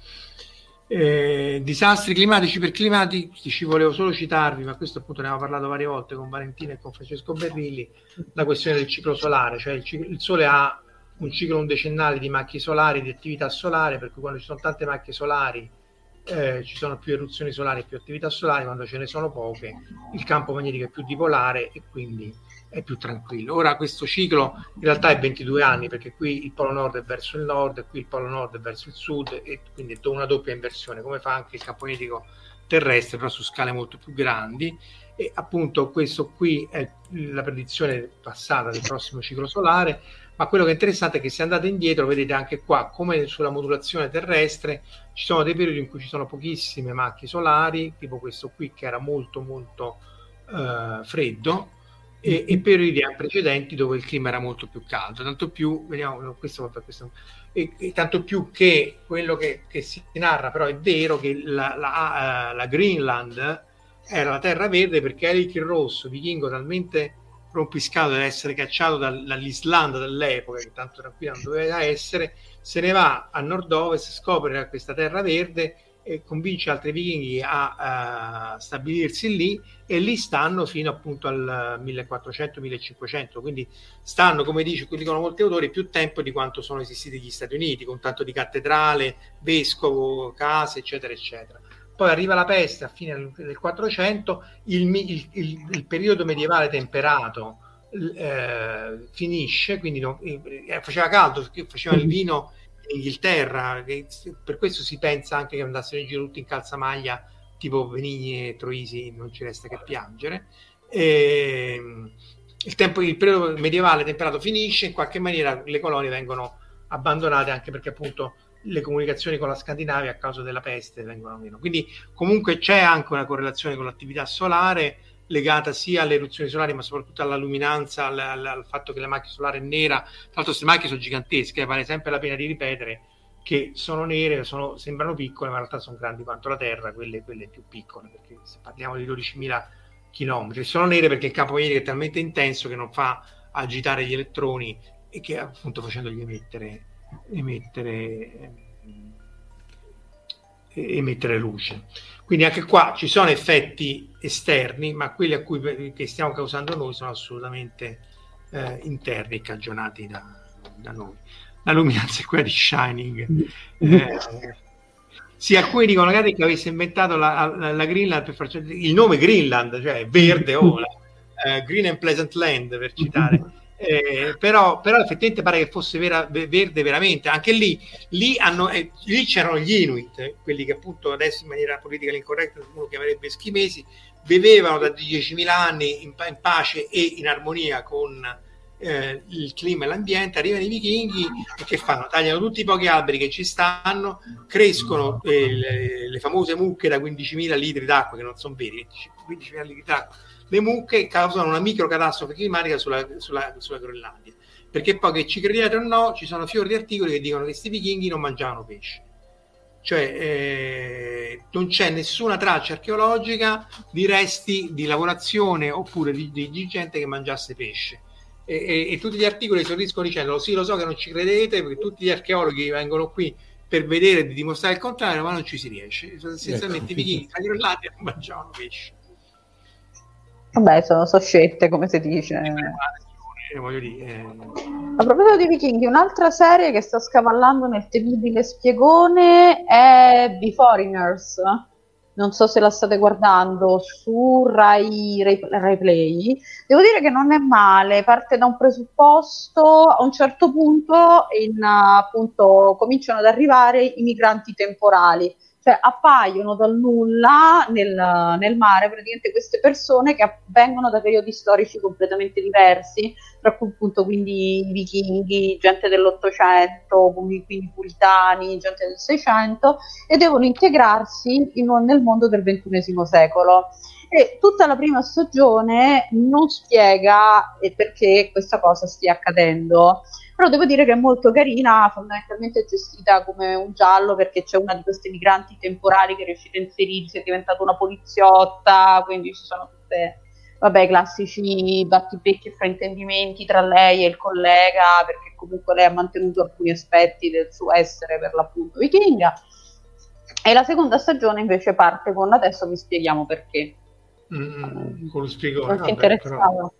Eh, disastri climatici per climatici volevo solo citarvi ma questo appunto ne abbiamo parlato varie volte con Valentina e con Francesco Berrilli la questione del ciclo solare cioè il, ciclo, il sole ha un ciclo un decennale di macchie solari di attività solare per cui quando ci sono tante macchie solari eh, ci sono più eruzioni solari più attività solari, quando ce ne sono poche il campo magnetico è più dipolare e quindi è più tranquillo. Ora questo ciclo in realtà è 22 anni perché qui il polo nord è verso il nord, qui il polo nord è verso il sud e quindi è una doppia inversione, come fa anche il campo magnetico terrestre, però su scale molto più grandi. E appunto questo qui è la predizione passata del prossimo ciclo solare, ma quello che è interessante è che se andate indietro vedete anche qua come sulla modulazione terrestre ci sono dei periodi in cui ci sono pochissime macchie solari, tipo questo qui che era molto molto eh, freddo, e, e periodi precedenti dove il clima era molto più caldo, tanto più, vediamo, questo, questo e, e, tanto più che quello che, che, si narra però è vero che la, la, uh, la Greenland era la terra verde perché Eric il Rosso, vichingo talmente rompiscato da essere cacciato dal, dall'Islanda dell'epoca, che tanto tranquilla non doveva essere, se ne va a nord-ovest, scopre questa terra verde e convince altri vichinghi a, a, stabilirsi lì e lì stanno fino appunto al 1400-1500 quindi stanno come dice, dicono molti autori più tempo di quanto sono esistiti gli Stati Uniti con tanto di cattedrale, vescovo, case eccetera eccetera. Poi arriva la peste a fine del 400 il, il, il, il periodo medievale temperato eh, finisce quindi non, eh, faceva caldo faceva il vino Inghilterra, per questo si pensa anche che andassero in giro tutti in calzamaglia tipo Benigni e Troisi, non ci resta che piangere. E, ehm, il, tempo, il periodo medievale temperato finisce, in qualche maniera le colonie vengono abbandonate anche perché appunto le comunicazioni con la Scandinavia a causa della peste vengono meno. Quindi comunque c'è anche una correlazione con l'attività solare legata sia alle eruzioni solari, ma soprattutto alla luminanza, al, al, al fatto che la macchia solare è nera. Tra l'altro, queste macchie sono gigantesche, eh, vale sempre la pena di ripetere che sono nere, sono, sembrano piccole, ma in realtà sono grandi quanto la Terra, quelle, quelle più piccole, perché se parliamo di 12.000 km. Sono nere perché il campo magnetico è talmente intenso che non fa agitare gli elettroni e che appunto facendogli emettere, emettere, emettere luce. Quindi anche qua ci sono effetti esterni, ma quelli a cui che stiamo causando noi sono assolutamente eh, interni e cagionati da, da, noi. La luminanza è quella di Shining. Eh, sì, alcuni dicono magari che avesse inventato la, la, la Greenland per farci il nome Greenland, cioè verde o oh, eh, Green and Pleasant Land per citare. Eh, però, però, effettivamente pare che fosse vera, verde veramente. Anche lì lì, hanno, eh, lì c'erano gli Inuit quelli che appunto adesso in maniera politica incorretta uno chiamerebbe eschimesi bevevano da 10.000 anni in, in pace e in armonia con eh, il clima e l'ambiente. Arrivano i vichinghi e che fanno? tagliano tutti i pochi alberi che ci stanno crescono eh, le, le, famose mucche da 15.000 litri d'acqua che non sono veri 15.000 litri d'acqua le mucche causano una microcatastrofe climatica sulla, sulla, sulla Groenlandia. Perché poi che ci crediate o no, ci sono fiori di articoli che dicono che questi vichinghi non mangiavano pesce. Cioè eh, non c'è nessuna traccia archeologica di resti di lavorazione oppure di, di, di gente che mangiasse pesce. E, e, e, tutti gli articoli sorriscono dicendo sì lo so che non ci credete perché tutti gli archeologi vengono qui per vedere e dimostrare il contrario ma non ci si riesce essenzialmente ecco. i vichinghi a Groenlandia non mangiavano pesce
Vabbè, sono, sono scelte, come si dice.
Eh.
A proposito di Vichinghi, un'altra serie che sta scavallando nel temibile spiegone è The Foreigners. Non so se la state guardando su Rai, Rai, Rai Play. Devo dire che non è male, parte da un presupposto, a un certo punto in, appunto, cominciano ad arrivare i migranti temporali cioè appaiono dal nulla nel, nel, mare praticamente queste persone che vengono da periodi storici completamente diversi, tra cui appunto quindi i vichinghi, gente dell'Ottocento, quindi puritani, gente del Seicento, e devono integrarsi in, nel mondo del XXI secolo. E tutta la prima stagione non spiega perché questa cosa stia accadendo però devo dire che è molto carina, fondamentalmente gestita come un giallo perché c'è una di queste migranti temporali che è riuscita a inserirsi, è diventata una poliziotta, quindi ci sono tutte, vabbè, i classici battibecchi e fraintendimenti tra lei e il collega, perché comunque lei ha mantenuto alcuni aspetti del suo essere per l'appunto vichinga. E la seconda stagione invece parte con adesso vi spieghiamo perché.
Mm, con lo spiegone.
Non ti interessava. Però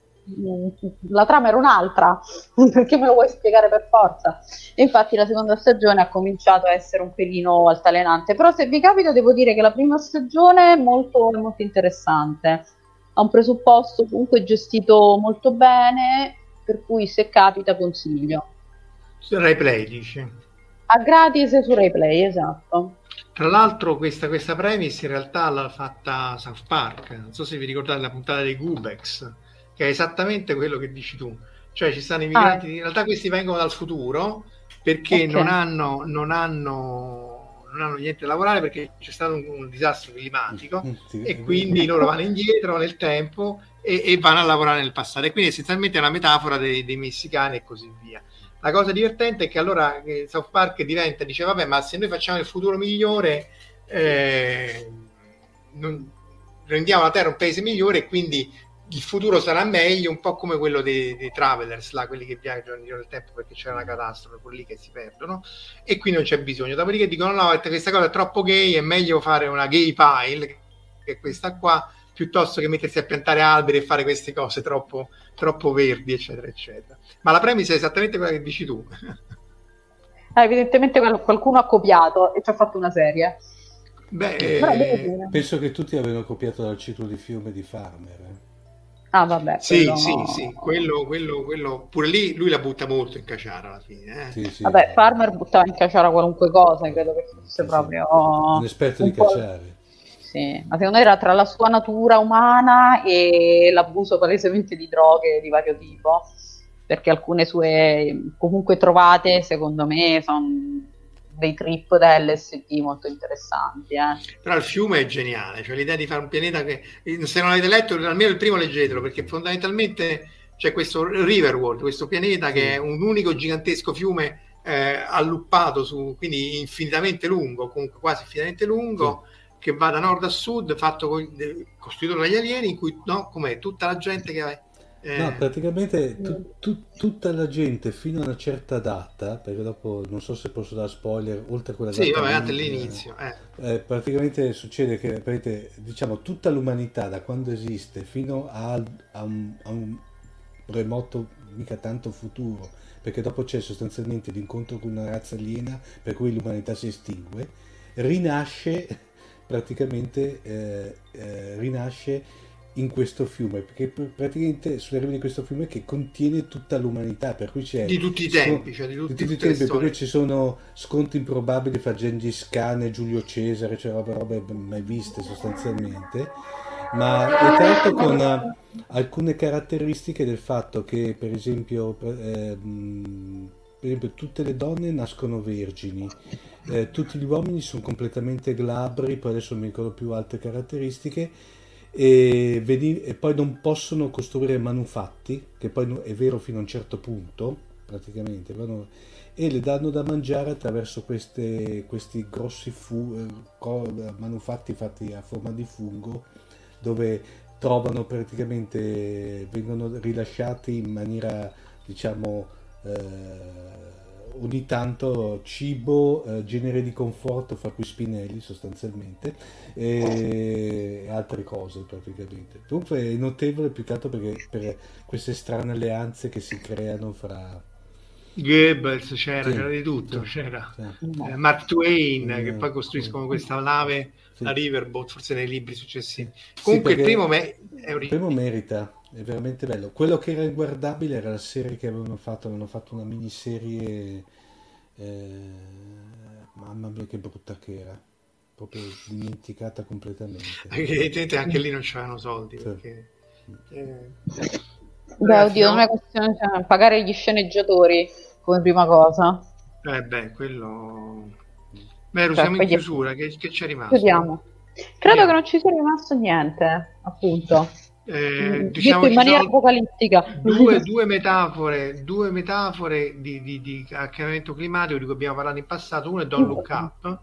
la trama era un'altra, perché me lo vuoi spiegare per forza? E infatti la seconda stagione ha cominciato a essere un pelino altalenante, però se vi capita devo dire che la prima stagione è molto, molto interessante, ha un presupposto comunque gestito molto bene, per cui se capita consiglio.
Su RaiPlay dici?
A gratis su RaiPlay, esatto.
Tra l'altro questa, questa premise in realtà l'ha fatta South Park, non so se vi ricordate la puntata dei Gubex, che è esattamente quello che dici tu. Cioè ci stanno i migranti, ah. in realtà questi vengono dal futuro perché okay. non, hanno, non, hanno, non, hanno, niente da lavorare perché c'è stato un, un disastro climatico sì. e quindi loro vanno indietro nel tempo e, e, vanno a lavorare nel passato. E quindi essenzialmente è una metafora dei, dei messicani e così via. La cosa divertente è che allora eh, South Park diventa, dice vabbè ma se noi facciamo il futuro migliore eh, non, rendiamo la Terra un paese migliore e quindi il futuro sarà meglio, un po' come quello dei, dei travelers, là, quelli che viaggiano nel tempo perché c'è una catastrofe, quelli lì che si perdono, e qui non c'è bisogno. Dopodiché dicono: no, questa cosa è troppo gay, è meglio fare una gay pile, che è questa qua, piuttosto che mettersi a piantare alberi e fare queste cose troppo, troppo verdi, eccetera, eccetera. Ma la premisa è esattamente quella che dici tu.
Ah, evidentemente qualcuno ha copiato e ci ha fatto una serie.
Beh, eh, penso che tutti abbiano copiato dal ciclo di fiume di Farmer. Eh.
Ah, vabbè.
Sì, quello... sì, sì, quello, quello, quello, pure lì lui la butta molto in caciara alla fine. Eh? Sì,
sì. Vabbè, Farmer buttava in caciara qualunque cosa, credo che fosse sì, proprio...
Un esperto un di cacciare.
Sì, ma secondo me era tra la sua natura umana e l'abuso palesemente di droghe di vario tipo, perché alcune sue comunque trovate, secondo me, sono dei trip da LSD molto interessanti. Eh.
Però il fiume è geniale, cioè l'idea di fare un pianeta che, se non l'avete letto, almeno il primo leggetelo, perché fondamentalmente c'è questo Riverworld, questo pianeta che è un unico gigantesco fiume eh, alluppato, su, quindi infinitamente lungo, comunque quasi infinitamente lungo, sì. che va da nord a sud, fatto costruito dagli alieni, in cui no, com'è, tutta la gente che...
Eh... No, praticamente tu, tu, tutta la gente fino a una certa data, perché dopo non so se posso dare spoiler, oltre a quella
data.
Sì,
vabbè, all'inizio. Eh.
Eh, praticamente succede che diciamo, tutta l'umanità da quando esiste fino a, a, un, a un remoto, mica tanto futuro, perché dopo c'è sostanzialmente l'incontro con una razza aliena per cui l'umanità si estingue, rinasce praticamente eh, eh, rinasce in questo fiume perché praticamente sulla riva di questo fiume che contiene tutta l'umanità per cui c'è
di tutti i tempi scon- cioè di tutti,
di tutti i tempi per cui ci sono scontri improbabili fra Gengis Khan e Giulio Cesare cioè robe, robe mai viste sostanzialmente ma è tratto con uh, alcune caratteristiche del fatto che per esempio, eh, per esempio tutte le donne nascono vergini eh, tutti gli uomini sono completamente glabri poi adesso non mi ricordo più altre caratteristiche e, veni- e, poi non possono costruire manufatti che poi è vero fino a un certo punto praticamente vanno, e le danno da mangiare attraverso queste, questi grossi fu- manufatti fatti a forma di fungo dove trovano praticamente, vengono rilasciati in maniera diciamo eh, ogni tanto cibo, eh, genere di conforto, fra cui spinelli sostanzialmente, e altre cose praticamente. Dunque è notevole più che altro perché per queste strane alleanze che si creano fra...
Goebbels c'era, sì, c'era di tutto, sì, c'era sì. Eh, Mark Twain che poi costruiscono questa nave la Riverboat, forse nei libri successivi. Comunque il, primo me-
il primo merita, è veramente bello. Quello che era inguardabile era la serie che avevano fatto, avevano fatto una miniserie, eh, mamma mia che brutta che era, proprio dimenticata completamente.
Evidentemente anche lì non c'erano soldi. Sì. Perché,
eh... Beh, oddio, non è questione cioè, pagare gli sceneggiatori come prima cosa.
Eh beh, quello Beh, cioè, siamo in chiusura, che, che c'è rimasto?
Chiudiamo. Credo Chiudiamo. che non ci sia rimasto niente, appunto.
Eh, diciamo
in maniera apocalittica.
Due, due, metafore, due metafore di, di, di, cambiamento climatico di cui abbiamo parlato in passato. Uno è Don Look Up,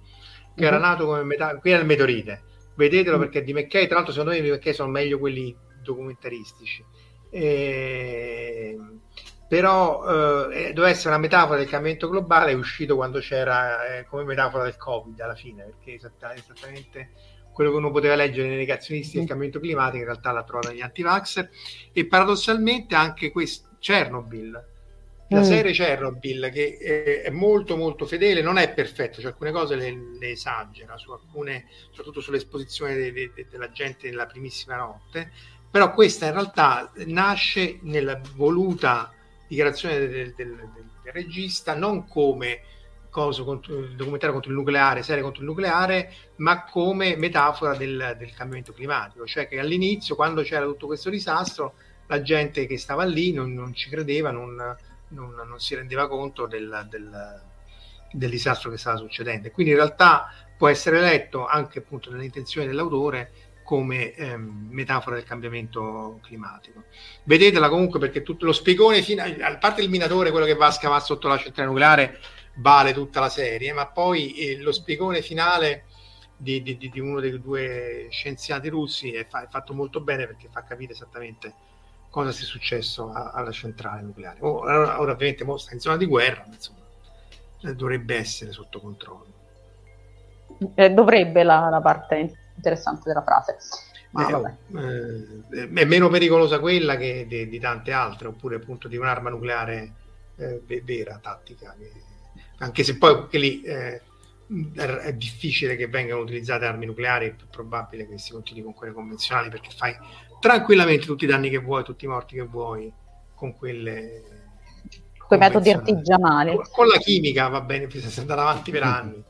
che era nato come metafora, qui è il meteorite. Vedetelo perché di McKay, tra l'altro secondo me di McKay sono meglio quelli documentaristici. E però eh, doveva essere una metafora del cambiamento globale, è uscito quando c'era eh, come metafora del Covid alla fine, perché esattamente quello che uno poteva leggere nei negazionisti del cambiamento climatico, in realtà l'ha trovato negli anti-vaxxer, e paradossalmente anche questo, Chernobyl, la mm. serie Chernobyl, che è, è, molto molto fedele, non è perfetta, cioè alcune cose le, le esagera, su alcune, soprattutto sull'esposizione de, de, de, della gente nella primissima notte, però questa in realtà nasce nella voluta dichiarazione del, del, del, del regista non come cosa contro, documentario contro il nucleare, serie contro il nucleare, ma come metafora del, del, cambiamento climatico, cioè che all'inizio, quando c'era tutto questo disastro, la gente che stava lì non, non ci credeva, non, non, non, si rendeva conto del, del, del, disastro che stava succedendo. Quindi in realtà può essere letto anche appunto nelle intenzioni dell'autore come ehm, metafora del cambiamento climatico. Vedetela comunque perché tutto lo spiegone, fino, a parte il minatore, quello che va a scavare sotto la centrale nucleare, vale tutta la serie, ma poi eh, lo spiegone finale di, di, di, uno dei due scienziati russi è, fa, è, fatto molto bene perché fa capire esattamente cosa sia successo a, alla centrale nucleare. Ora, ora ovviamente sta in zona di guerra, ma insomma, eh, dovrebbe essere sotto controllo.
Eh, dovrebbe la, la parte interessante della frase.
Ma eh, è meno pericolosa quella che di, di, tante altre, oppure appunto di un'arma nucleare eh, vera, tattica. Che, anche se poi che lì eh, è difficile che vengano utilizzate armi nucleari, è più probabile che si continui con quelle convenzionali perché fai tranquillamente tutti i danni che vuoi, tutti i morti che vuoi con quelle.
Con i metodi artigianali.
Con la chimica va bene, si andare avanti per anni.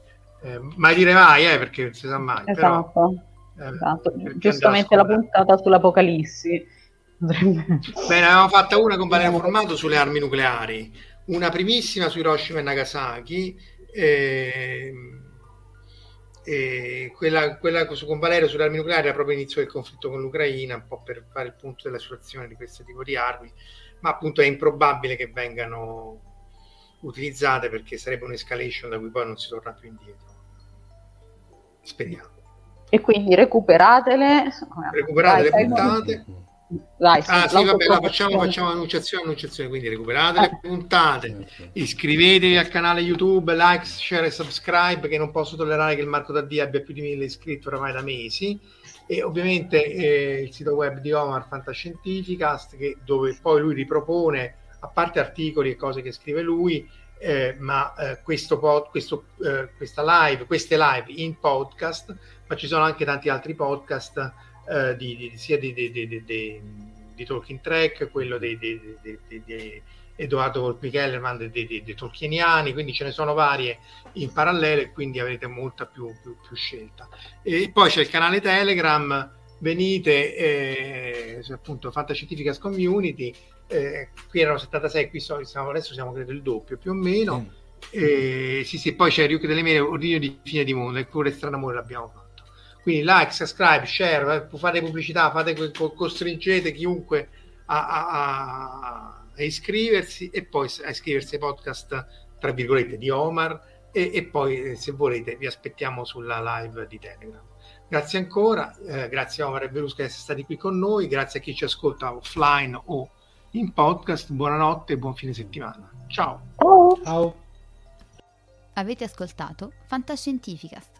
Eh, mai dire mai, eh, perché non si sa mai.
Esatto. Però, eh, esatto. Giustamente la puntata sull'Apocalissi.
Bene, avevamo fatta una con Valerio Formato sulle armi nucleari, una primissima su Hiroshima e Nagasaki E, e quella, quella con Valerio sulle armi nucleari era proprio l'inizio del conflitto con l'Ucraina, un po' per fare il punto della situazione di questo tipo di armi, ma appunto è improbabile che vengano utilizzate perché sarebbe un'escalation da cui poi non si torna più indietro. Speriamo.
E quindi recuperatele.
Recuperate Dai, le puntate. Dai, ah sì, vabbè, la facciamo, facciamo annunciazione, annunciazione, quindi recuperate le puntate, iscrivetevi al canale YouTube, like, share e subscribe, che non posso tollerare che il Marco Daddia abbia più di mille iscritti oramai da mesi, e ovviamente eh, il sito web di Omar Fantascientificast, che, dove poi lui ripropone, a parte articoli e cose che scrive lui, eh, ma eh, questo pod, questo, eh, questa live, queste live in podcast, ma ci sono anche tanti altri podcast eh, di, di, sia di, di, Talking Track, quello di, Edoardo Volpi Kellerman dei, Tolkieniani, quindi ce ne sono varie in parallelo e quindi avrete molta più, più, più scelta. E poi c'è il canale Telegram, venite eh, appunto Fantascientificas Community, eh, qui erano 76, qui siamo, adesso siamo credo il doppio più o meno. Mm. Eh, sì, sì, poi c'è Ryuk delle Mele, Ordine di Fine di Mondo, e pure Strano Amore l'abbiamo fatto. Quindi like, subscribe, share, eh, fate pubblicità, fate, costringete chiunque a, a, a, a iscriversi e poi a iscriversi ai podcast, tra virgolette, di Omar e, e, poi eh, se volete vi aspettiamo sulla live di Telegram. Grazie ancora, eh, grazie a Omar e Verusca di essere stati qui con noi, grazie a chi ci ascolta offline o in podcast, buonanotte e buon fine settimana. Ciao.
Ciao. Avete ascoltato Fantascientificast